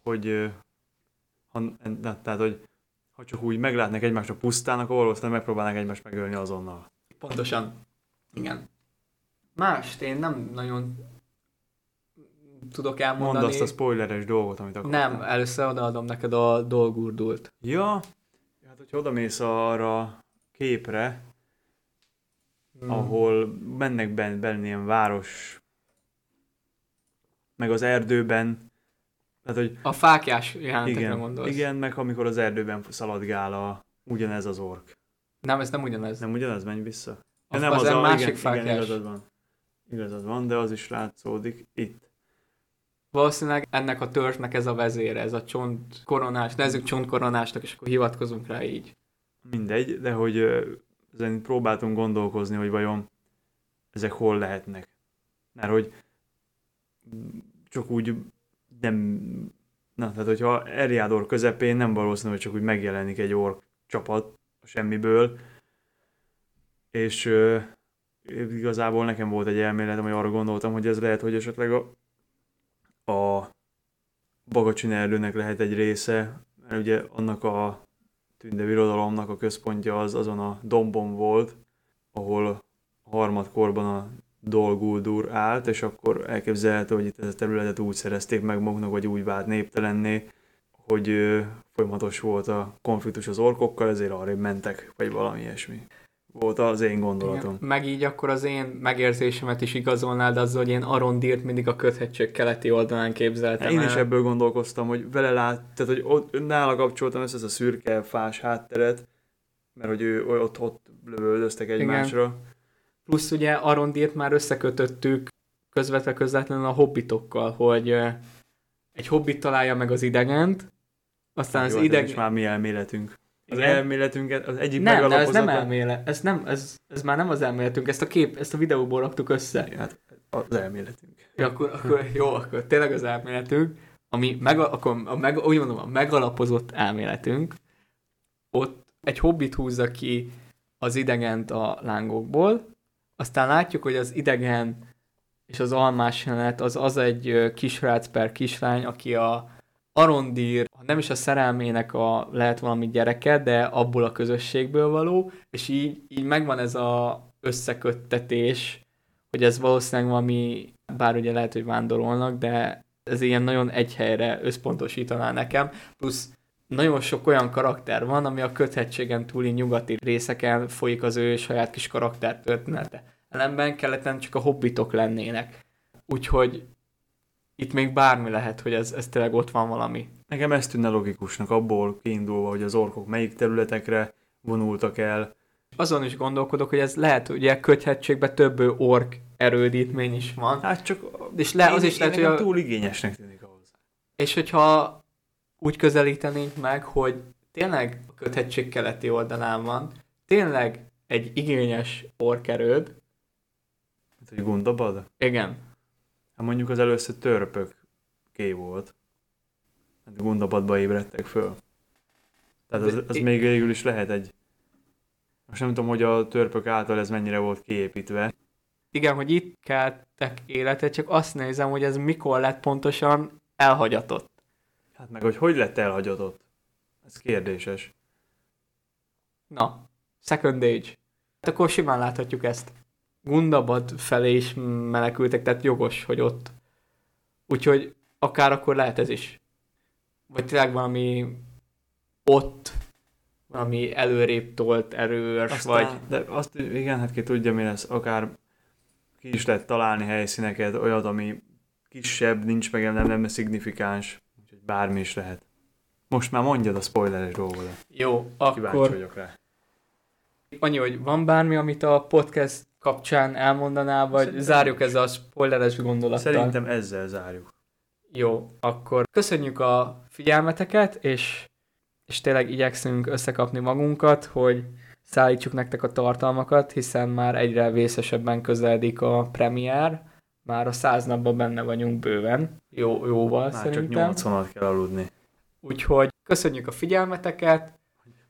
hogy ha, tehát, hogy ha csak úgy meglátnak egymást a pusztán, akkor valószínűleg megpróbálnak egymást megölni azonnal. Pontosan. Igen. Más, én nem nagyon tudok elmondani. Mondd azt a spoileres dolgot, amit akartál. Nem, először odaadom neked a dolgurdult. Ja, hogyha odamész arra képre, hmm. ahol mennek benne, benne ilyen város, meg az erdőben, tehát, hogy a fákjás jelentekre igen, gondolsz. Igen, meg amikor az erdőben szaladgál a, ugyanez az ork. Nem, ez nem ugyanez. Nem ugyanez, menj vissza. A, nem, az, az a másik igen, fákjás. Igen, igazad van. Igazad van, de az is látszódik itt. Valószínűleg ennek a törzsnek ez a vezére, ez a csont koronás, nevezzük csontkoronásnak, és akkor hivatkozunk rá így. Mindegy, de hogy ezen próbáltunk gondolkozni, hogy vajon ezek hol lehetnek. Mert hogy csak úgy nem, na, tehát hogyha Eriador közepén nem valószínű, hogy csak úgy megjelenik egy ork csapat a semmiből, és uh, igazából nekem volt egy elméletem, hogy arra gondoltam, hogy ez lehet, hogy esetleg a, a Bagacsin erdőnek lehet egy része, mert ugye annak a tünde birodalomnak a központja az azon a dombon volt, ahol a harmadkorban a Dolguldur állt, és akkor elképzelhető, hogy itt ezt a területet úgy szerezték meg maguknak, vagy úgy vált néptelenné, hogy folyamatos volt a konfliktus az orkokkal, ezért arra mentek, vagy valami ilyesmi. Volt az én gondolatom. Igen. Meg így akkor az én megérzésemet is igazolnád azzal, hogy én Arondírt mindig a köthetség keleti oldalán képzeltem Én el. is ebből gondolkoztam, hogy vele lát, tehát hogy ott, nála kapcsoltam ezt, ezt a szürke fás hátteret, mert hogy ő ott, ott lövöldöztek egymásra. Plusz ugye Arondírt már összekötöttük közvetve közvetlenül a hobbitokkal, hogy egy hobbit találja meg az idegent, aztán az Jó, hát ez ideg... is már mi elméletünk. Az Igen. elméletünket, az egyik Nem, de ez nem elmélet, ez, nem, ez, ez már nem az elméletünk, ezt a kép, ezt a videóból raktuk össze. Hát az elméletünk. Ja, akkor, akkor, jó, akkor tényleg az elméletünk, ami meg, akkor a meg, úgy mondom, a megalapozott elméletünk, ott egy hobbit húzza ki az idegent a lángokból, aztán látjuk, hogy az idegen és az almás jelenet az az egy kisrác per kislány, aki a Arondír, ha nem is a szerelmének a, lehet valami gyereke, de abból a közösségből való, és így, így megvan ez a összeköttetés, hogy ez valószínűleg valami, bár ugye lehet, hogy vándorolnak, de ez ilyen nagyon egy helyre összpontosítaná nekem, plusz nagyon sok olyan karakter van, ami a köthetségen túli nyugati részeken folyik az ő saját kis karakter története. Ellenben keleten csak a hobbitok lennének. Úgyhogy itt még bármi lehet, hogy ez, ez tényleg ott van valami. Nekem ez tűnne logikusnak, abból kiindulva, hogy az orkok melyik területekre vonultak el. Azon is gondolkodok, hogy ez lehet, hogy ugye köthetségben több ork erődítmény is van. Hát csak És le, az én- is lehet, én hogy nekem a, túl igényesnek tűnik ahhoz. És hogyha úgy közelítenénk meg, hogy tényleg a köthetség keleti oldalán van, tényleg egy igényes orkerőd, Hát, hogy Gundabad? igen, Hát mondjuk az először törpök ké volt. Hát Gundabadba ébredtek föl. Tehát az, az még végül is lehet egy... Most nem tudom, hogy a törpök által ez mennyire volt kiépítve. igen, hogy itt keltek életet, csak azt nézem, hogy ez mikor lett pontosan elhagyatott. Hát meg, hogy hogy lett elhagyatott? Ez kérdéses. Na, Second Age. Hát akkor simán láthatjuk ezt. Gundabad felé is menekültek, tehát jogos, hogy ott. Úgyhogy akár akkor lehet ez is. Vagy tényleg valami ott, valami előrébb tolt erős, Aztán, vagy... De azt, igen, hát ki tudja, mi lesz. Akár ki is lehet találni helyszíneket, olyat, ami kisebb, nincs meg, nem, nem szignifikáns. Úgyhogy bármi is lehet. Most már mondjad a spoileres dolgodat. Jó, Kíváncsi akkor vagyok rá. annyi, hogy van bármi, amit a podcast kapcsán elmondanál, vagy Szerintem zárjuk nincs. ez a spoileres gondolattal? Szerintem ezzel zárjuk. Jó, akkor köszönjük a figyelmeteket, és, és tényleg igyekszünk összekapni magunkat, hogy szállítsuk nektek a tartalmakat, hiszen már egyre vészesebben közeledik a premier, már a száz napban benne vagyunk bőven, jó, jóval Már szerintem. csak 80 kell aludni. Úgyhogy köszönjük a figyelmeteket,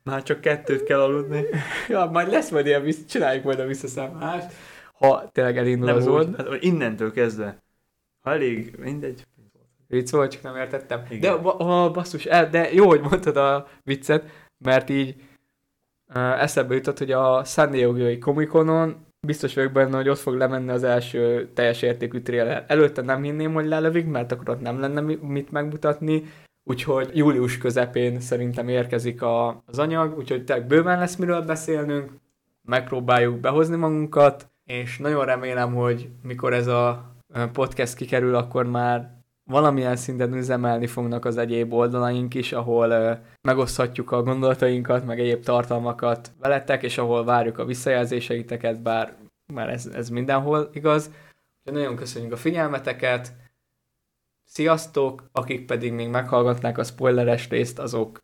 Már csak kettőt kell aludni. [laughs] ja, majd lesz majd ilyen, csináljuk majd a visszaszámlást, ha tényleg elindul Nem az old. hát, innentől kezdve. Ha elég, mindegy. Vicc volt, csak nem értettem. Igen. De ba- a, basszus, el, de jó, hogy mondtad a viccet, mert így uh, eszembe jutott, hogy a San Diego-i Comic-Conon biztos vagyok benne, hogy ott fog lemenni az első teljes értékű trailer. Előtte nem hinném, hogy lelövik, mert akkor ott nem lenne mi- mit megmutatni, úgyhogy július közepén szerintem érkezik a, az anyag, úgyhogy tényleg bőven lesz miről beszélnünk, megpróbáljuk behozni magunkat, és nagyon remélem, hogy mikor ez a podcast kikerül, akkor már valamilyen szinten üzemelni fognak az egyéb oldalaink is, ahol ö, megoszthatjuk a gondolatainkat, meg egyéb tartalmakat veletek, és ahol várjuk a visszajelzéseiteket, bár már ez, ez mindenhol igaz. Úgyhogy nagyon köszönjük a figyelmeteket, sziasztok, akik pedig még meghallgatnák a spoileres részt, azok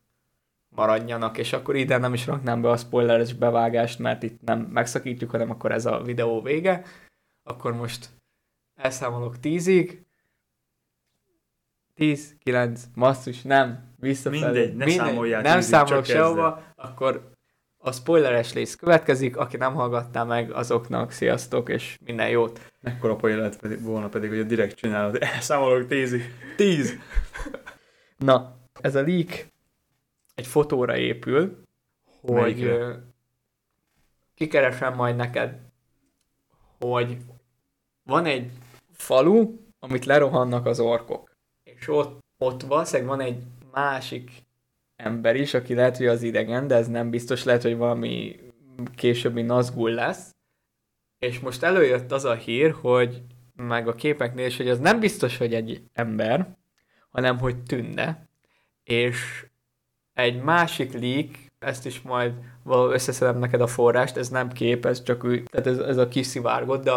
maradjanak, és akkor ide nem is raknám be a spoileres bevágást, mert itt nem megszakítjuk, hanem akkor ez a videó vége. Akkor most elszámolok tízig. 10, 9, masszus, nem, visszafelé. Mindegy, ne számoljál Nem tízig, számolok sehova, akkor a spoileres rész következik, aki nem hallgatta meg, azoknak sziasztok, és minden jót. Mekkora poén lett pedig, volna pedig, hogy a direkt csinálod. [laughs] Elszámolok tízig. Tíz! Na, ez a leak egy fotóra épül, hogy Melyikre? kikeresem majd neked, hogy van egy falu, amit lerohannak az orkok. És ott, ott valószínűleg van egy másik ember is, aki lehet, hogy az idegen, de ez nem biztos, lehet, hogy valami későbbi Nazgul lesz, és most előjött az a hír, hogy meg a képeknél is, hogy az nem biztos, hogy egy ember, hanem hogy tűnne, és egy másik leak, ezt is majd összeszedem neked a forrást, ez nem kép, ez csak ő, tehát ez, ez a kiszivárgott, de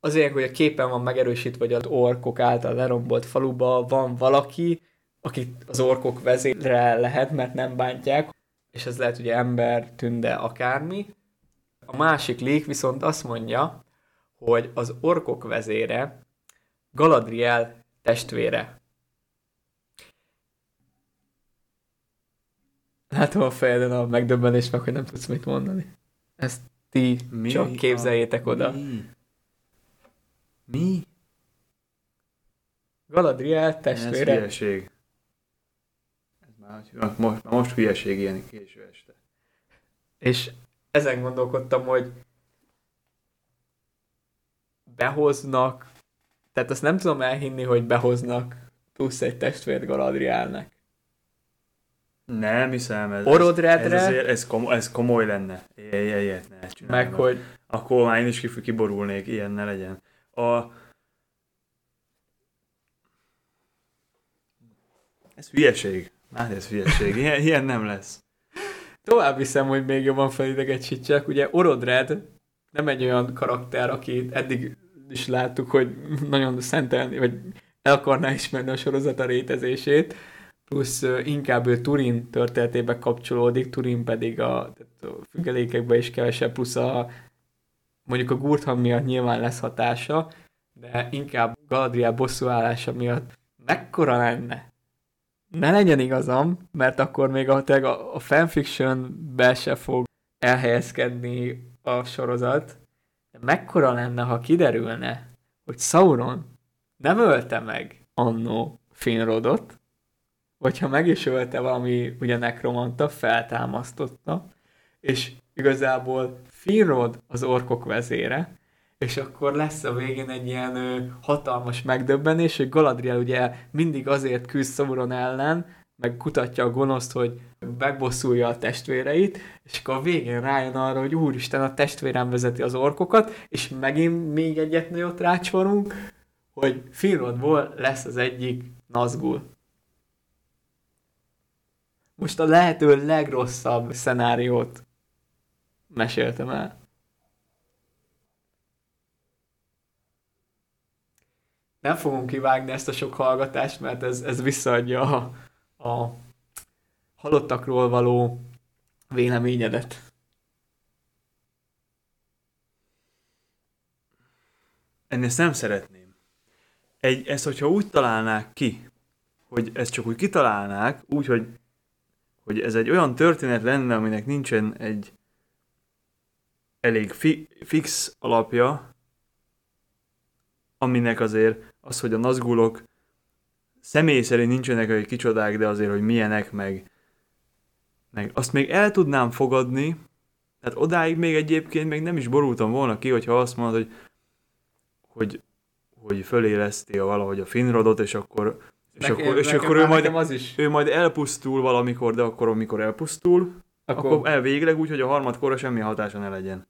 azért, hogy a képen van megerősítve, hogy az orkok által lerombolt faluba van valaki, akit az orkok vezére lehet, mert nem bántják, és ez lehet ugye ember, tünde, akármi. A másik leak viszont azt mondja, hogy az orkok vezére Galadriel testvére. Látom a fejeden a megdöbbenést meg, hogy nem tudsz mit mondani. Ezt ti mi csak képzeljétek a... oda. Mi? Mi? Galadriel testvére. Ez hülyeség. Már, most, most hülyeség ilyen késő este. És ezen gondolkodtam, hogy behoznak, tehát azt nem tudom elhinni, hogy behoznak plusz egy testvért Galadrielnek. Nem hiszem, ez, Orodredre, ez, ez, ez, komoly, ez komoly lenne. Ilyet ne Meg hogy... Akkor már én is kiborulnék, ilyen ne legyen. A... Ez hülyeség. Hát ez hülyeség. Ilyen, ilyen nem lesz. Tovább viszem, hogy még jobban felidegesítsek. Ugye Orodred nem egy olyan karakter, akit eddig is láttuk, hogy nagyon szentelni, vagy el akarná ismerni a sorozat a rétezését, plusz inkább ő Turin történetébe kapcsolódik, Turin pedig a, tehát a függelékekbe is kevesebb, plusz a mondjuk a Gurtham miatt nyilván lesz hatása, de inkább Galadriel bosszúállása miatt mekkora lenne? Ne legyen igazam, mert akkor még a, a, a fanfictionbe se fog elhelyezkedni a sorozat, de mekkora lenne, ha kiderülne, hogy Sauron nem ölte meg annó Finrodot, vagy ha meg is ölte valami ugye nekromanta, feltámasztotta, és igazából Finrod az orkok vezére, és akkor lesz a végén egy ilyen ö, hatalmas megdöbbenés, hogy Galadriel ugye mindig azért küzd Sauron ellen, meg kutatja a gonoszt, hogy megbosszulja a testvéreit, és akkor a végén rájön arra, hogy úristen, a testvérem vezeti az orkokat, és megint még egyet nagyot rácsorunk, hogy Finrodból lesz az egyik Nazgul. Most a lehető legrosszabb szenáriót meséltem el. Nem fogom kivágni ezt a sok hallgatást, mert ez, ez visszaadja a, a halottakról való véleményedet. Ennél ezt nem szeretném. Egy, ezt, hogyha úgy találnák ki, hogy ezt csak úgy kitalálnák, úgy, hogy, hogy ez egy olyan történet lenne, aminek nincsen egy elég fi, fix alapja, aminek azért az, hogy a nazgulok személy szerint nincsenek egy kicsodák, de azért, hogy milyenek, meg, meg azt még el tudnám fogadni, tehát odáig még egyébként még nem is borultam volna ki, hogyha azt mondod, hogy, hogy, hogy föléleszti a valahogy a Finrodot, és akkor, és Nekem- akkor, és nekem akkor ő majd, az is. ő majd elpusztul valamikor, de akkor, amikor elpusztul, akkor, akkor elvégleg úgy, hogy a harmadkorra semmi hatása ne legyen.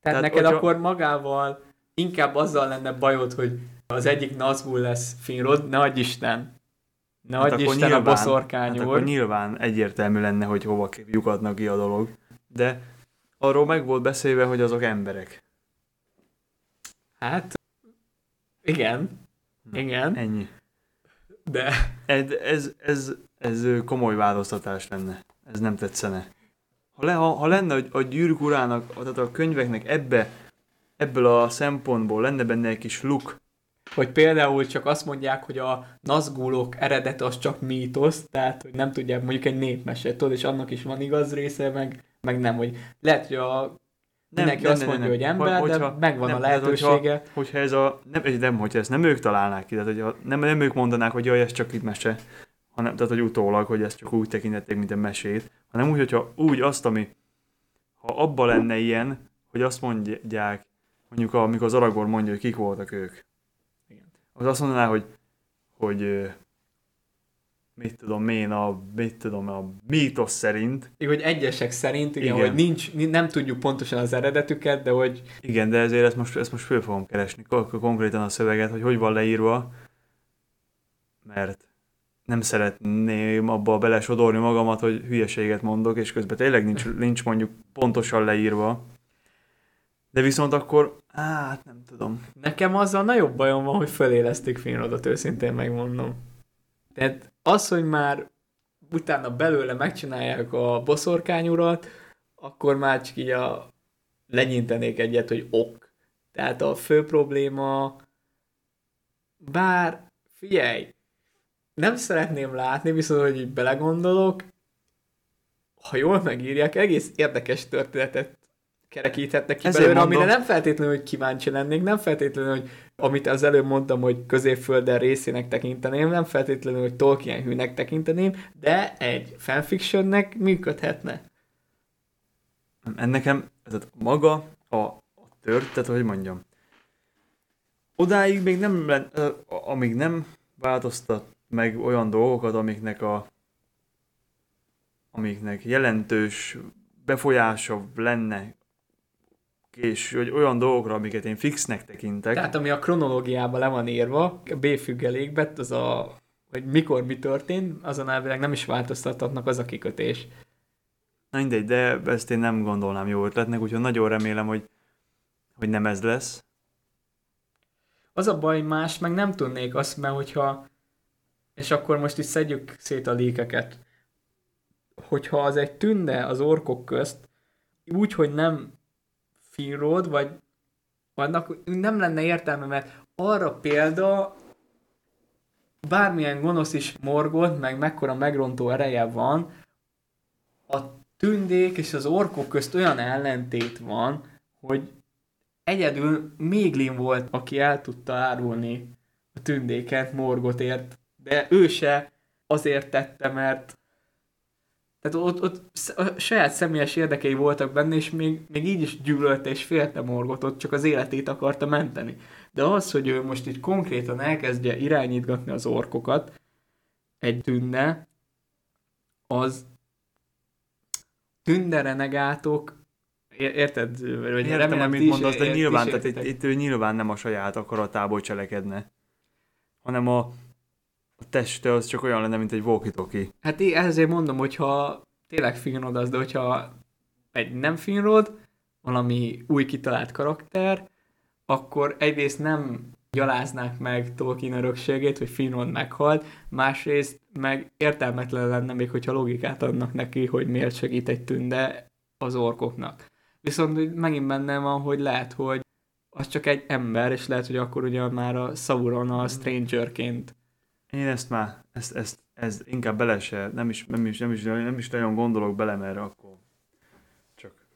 Tehát, Tehát, neked hogyha- akkor magával inkább azzal lenne bajod, hogy az egyik Nazgul lesz Finrod, ne adj Isten. Ne Hát adj Isten a nyilván- boszorkány Hát akkor nyilván egyértelmű lenne, hogy hova lyukadnak ki a dolog. De arról meg volt beszélve, hogy azok emberek. Hát, igen. Na, Igen. Ennyi. De Ez, ez, ez, ez komoly változtatás lenne. Ez nem tetszene. Ha, le, ha, ha lenne a, a gyűrűk urának, tehát a könyveknek ebbe, ebből a szempontból lenne benne egy kis luk, hogy például csak azt mondják, hogy a Nazgulok eredete az csak mítosz, tehát hogy nem tudják mondjuk egy népmesét, tudod, és annak is van igaz része, meg, meg nem, hogy lehet, hogy a mindenki azt mondja, hogy ember, de megvan nem, a lehetősége. Hogyha, hogyha ez a, nem, nem, hogyha ezt nem ők találnák ki, tehát hogyha nem, nem ők mondanák, hogy jaj, ez csak itt mese, hanem, tehát hogy utólag, hogy ezt csak úgy tekintették, mint egy mesét, hanem úgy, hogyha úgy azt, ami, ha abba lenne ilyen, hogy azt mondják, mondjuk amikor az Aragorn mondja, hogy kik voltak ők, Igen. az azt mondaná, hogy, hogy mit tudom én, a, mit tudom, a mítosz szerint. Igen, hogy egyesek szerint, igen, Igen. hogy nincs, nem tudjuk pontosan az eredetüket, de hogy Igen, de ezért ezt most, ezt most föl fogom keresni, kon- konkrétan a szöveget, hogy hogy van leírva, mert nem szeretném abba belesodorni magamat, hogy hülyeséget mondok, és közben tényleg nincs, [laughs] nincs mondjuk pontosan leírva. De viszont akkor, hát nem tudom. nekem azzal nagyobb bajom van, hogy fölélesztik Finrodot, őszintén megmondom. Tehát az, hogy már utána belőle megcsinálják a boszorkányurat, akkor már csak így a legyintenék egyet, hogy ok. Tehát a fő probléma, bár figyelj, nem szeretném látni, viszont hogy így belegondolok, ha jól megírják, egész érdekes történetet kerekíthetnek ki Ezért belőle, mondom. amire nem feltétlenül, hogy kíváncsi lennék, nem feltétlenül, hogy amit az előbb mondtam, hogy középfölden részének tekinteném, nem feltétlenül, hogy Tolkien hűnek tekinteném, de egy fanfictionnek működhetne. Ennekem, tehát maga a, a tört, tehát hogy mondjam, odáig még nem, amíg nem változtat meg olyan dolgokat, amiknek a amiknek jelentős befolyása lenne, és hogy olyan dolgokra, amiket én fixnek tekintek, Tehát ami a kronológiában le van írva, a B függelékben, az a hogy mikor mi történt, azon elvileg nem is változtathatnak az a kikötés. na mindegy, de ezt én nem gondolnám jó ötletnek, úgyhogy nagyon remélem, hogy, hogy nem ez lesz. Az a baj, más meg nem tudnék azt, mert hogyha, és akkor most is szedjük szét a líkeket, hogyha az egy tünde az orkok közt, úgy, hogy nem Finrod, vagy annak nem lenne értelme, mert arra példa bármilyen gonosz is morgott, meg mekkora megrontó ereje van, a tündék és az orkok közt olyan ellentét van, hogy egyedül Méglin volt, aki el tudta árulni a tündéket Morgotért, de ő se azért tette, mert tehát ott, ott a saját személyes érdekei voltak benne, és még, még így is gyűlölte és félte Morgotot, csak az életét akarta menteni. De az, hogy ő most így konkrétan elkezdje irányítgatni az orkokat egy tünde, az tünde renegátok, érted? Vagy Értem, remélem, amit mondasz, de nyilván, tehát itt, itt ő nyilván nem a saját akaratából cselekedne, hanem a teste az csak olyan lenne, mint egy walkie Hát én ezért mondom, hogyha tényleg finrod az, de hogyha egy nem finrod, valami új kitalált karakter, akkor egyrészt nem gyaláznák meg Tolkien örökségét, hogy Finrod meghalt, másrészt meg értelmetlen lenne még, hogyha logikát adnak neki, hogy miért segít egy tünde az orkoknak. Viszont megint benne van, hogy lehet, hogy az csak egy ember, és lehet, hogy akkor ugye már a Sauron a Strangerként Én ezt már, ezt, ezt, ez inkább bele se, nem is, nem is, nem is, nem is nagyon gondolok bele, mert akkor csak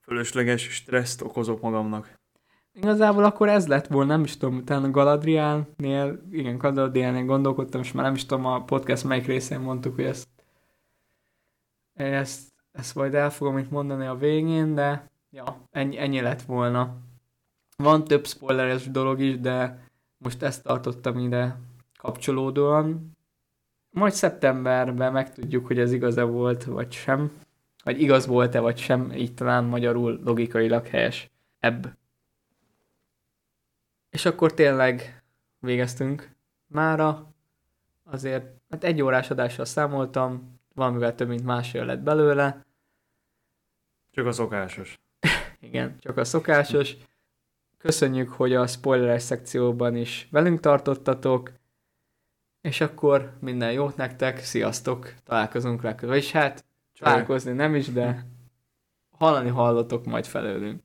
fölösleges stresszt okozok magamnak. Igazából akkor ez lett volna, nem is tudom, utána Galadrielnél, igen, Galadrielnél gondolkodtam, és már nem is tudom, a podcast melyik részén mondtuk, hogy ezt, ezt, ezt majd el fogom itt mondani a végén, de ja, ennyi, ennyi lett volna. Van több spoileres dolog is, de most ezt tartottam ide kapcsolódóan. Majd szeptemberben megtudjuk, hogy ez igaza volt, vagy sem. Vagy igaz volt-e, vagy sem, így talán magyarul logikailag helyes. Ebb. És akkor tényleg végeztünk mára. Azért, hát egy órás adással számoltam, valamivel több, mint másfél lett belőle. Csak a szokásos. [laughs] Igen, csak a szokásos. Köszönjük, hogy a spoileres szekcióban is velünk tartottatok. És akkor minden jót nektek, sziasztok, találkozunk legközelebb. Vagyis hát, Csaj. találkozni nem is, de hallani hallotok majd felőlünk.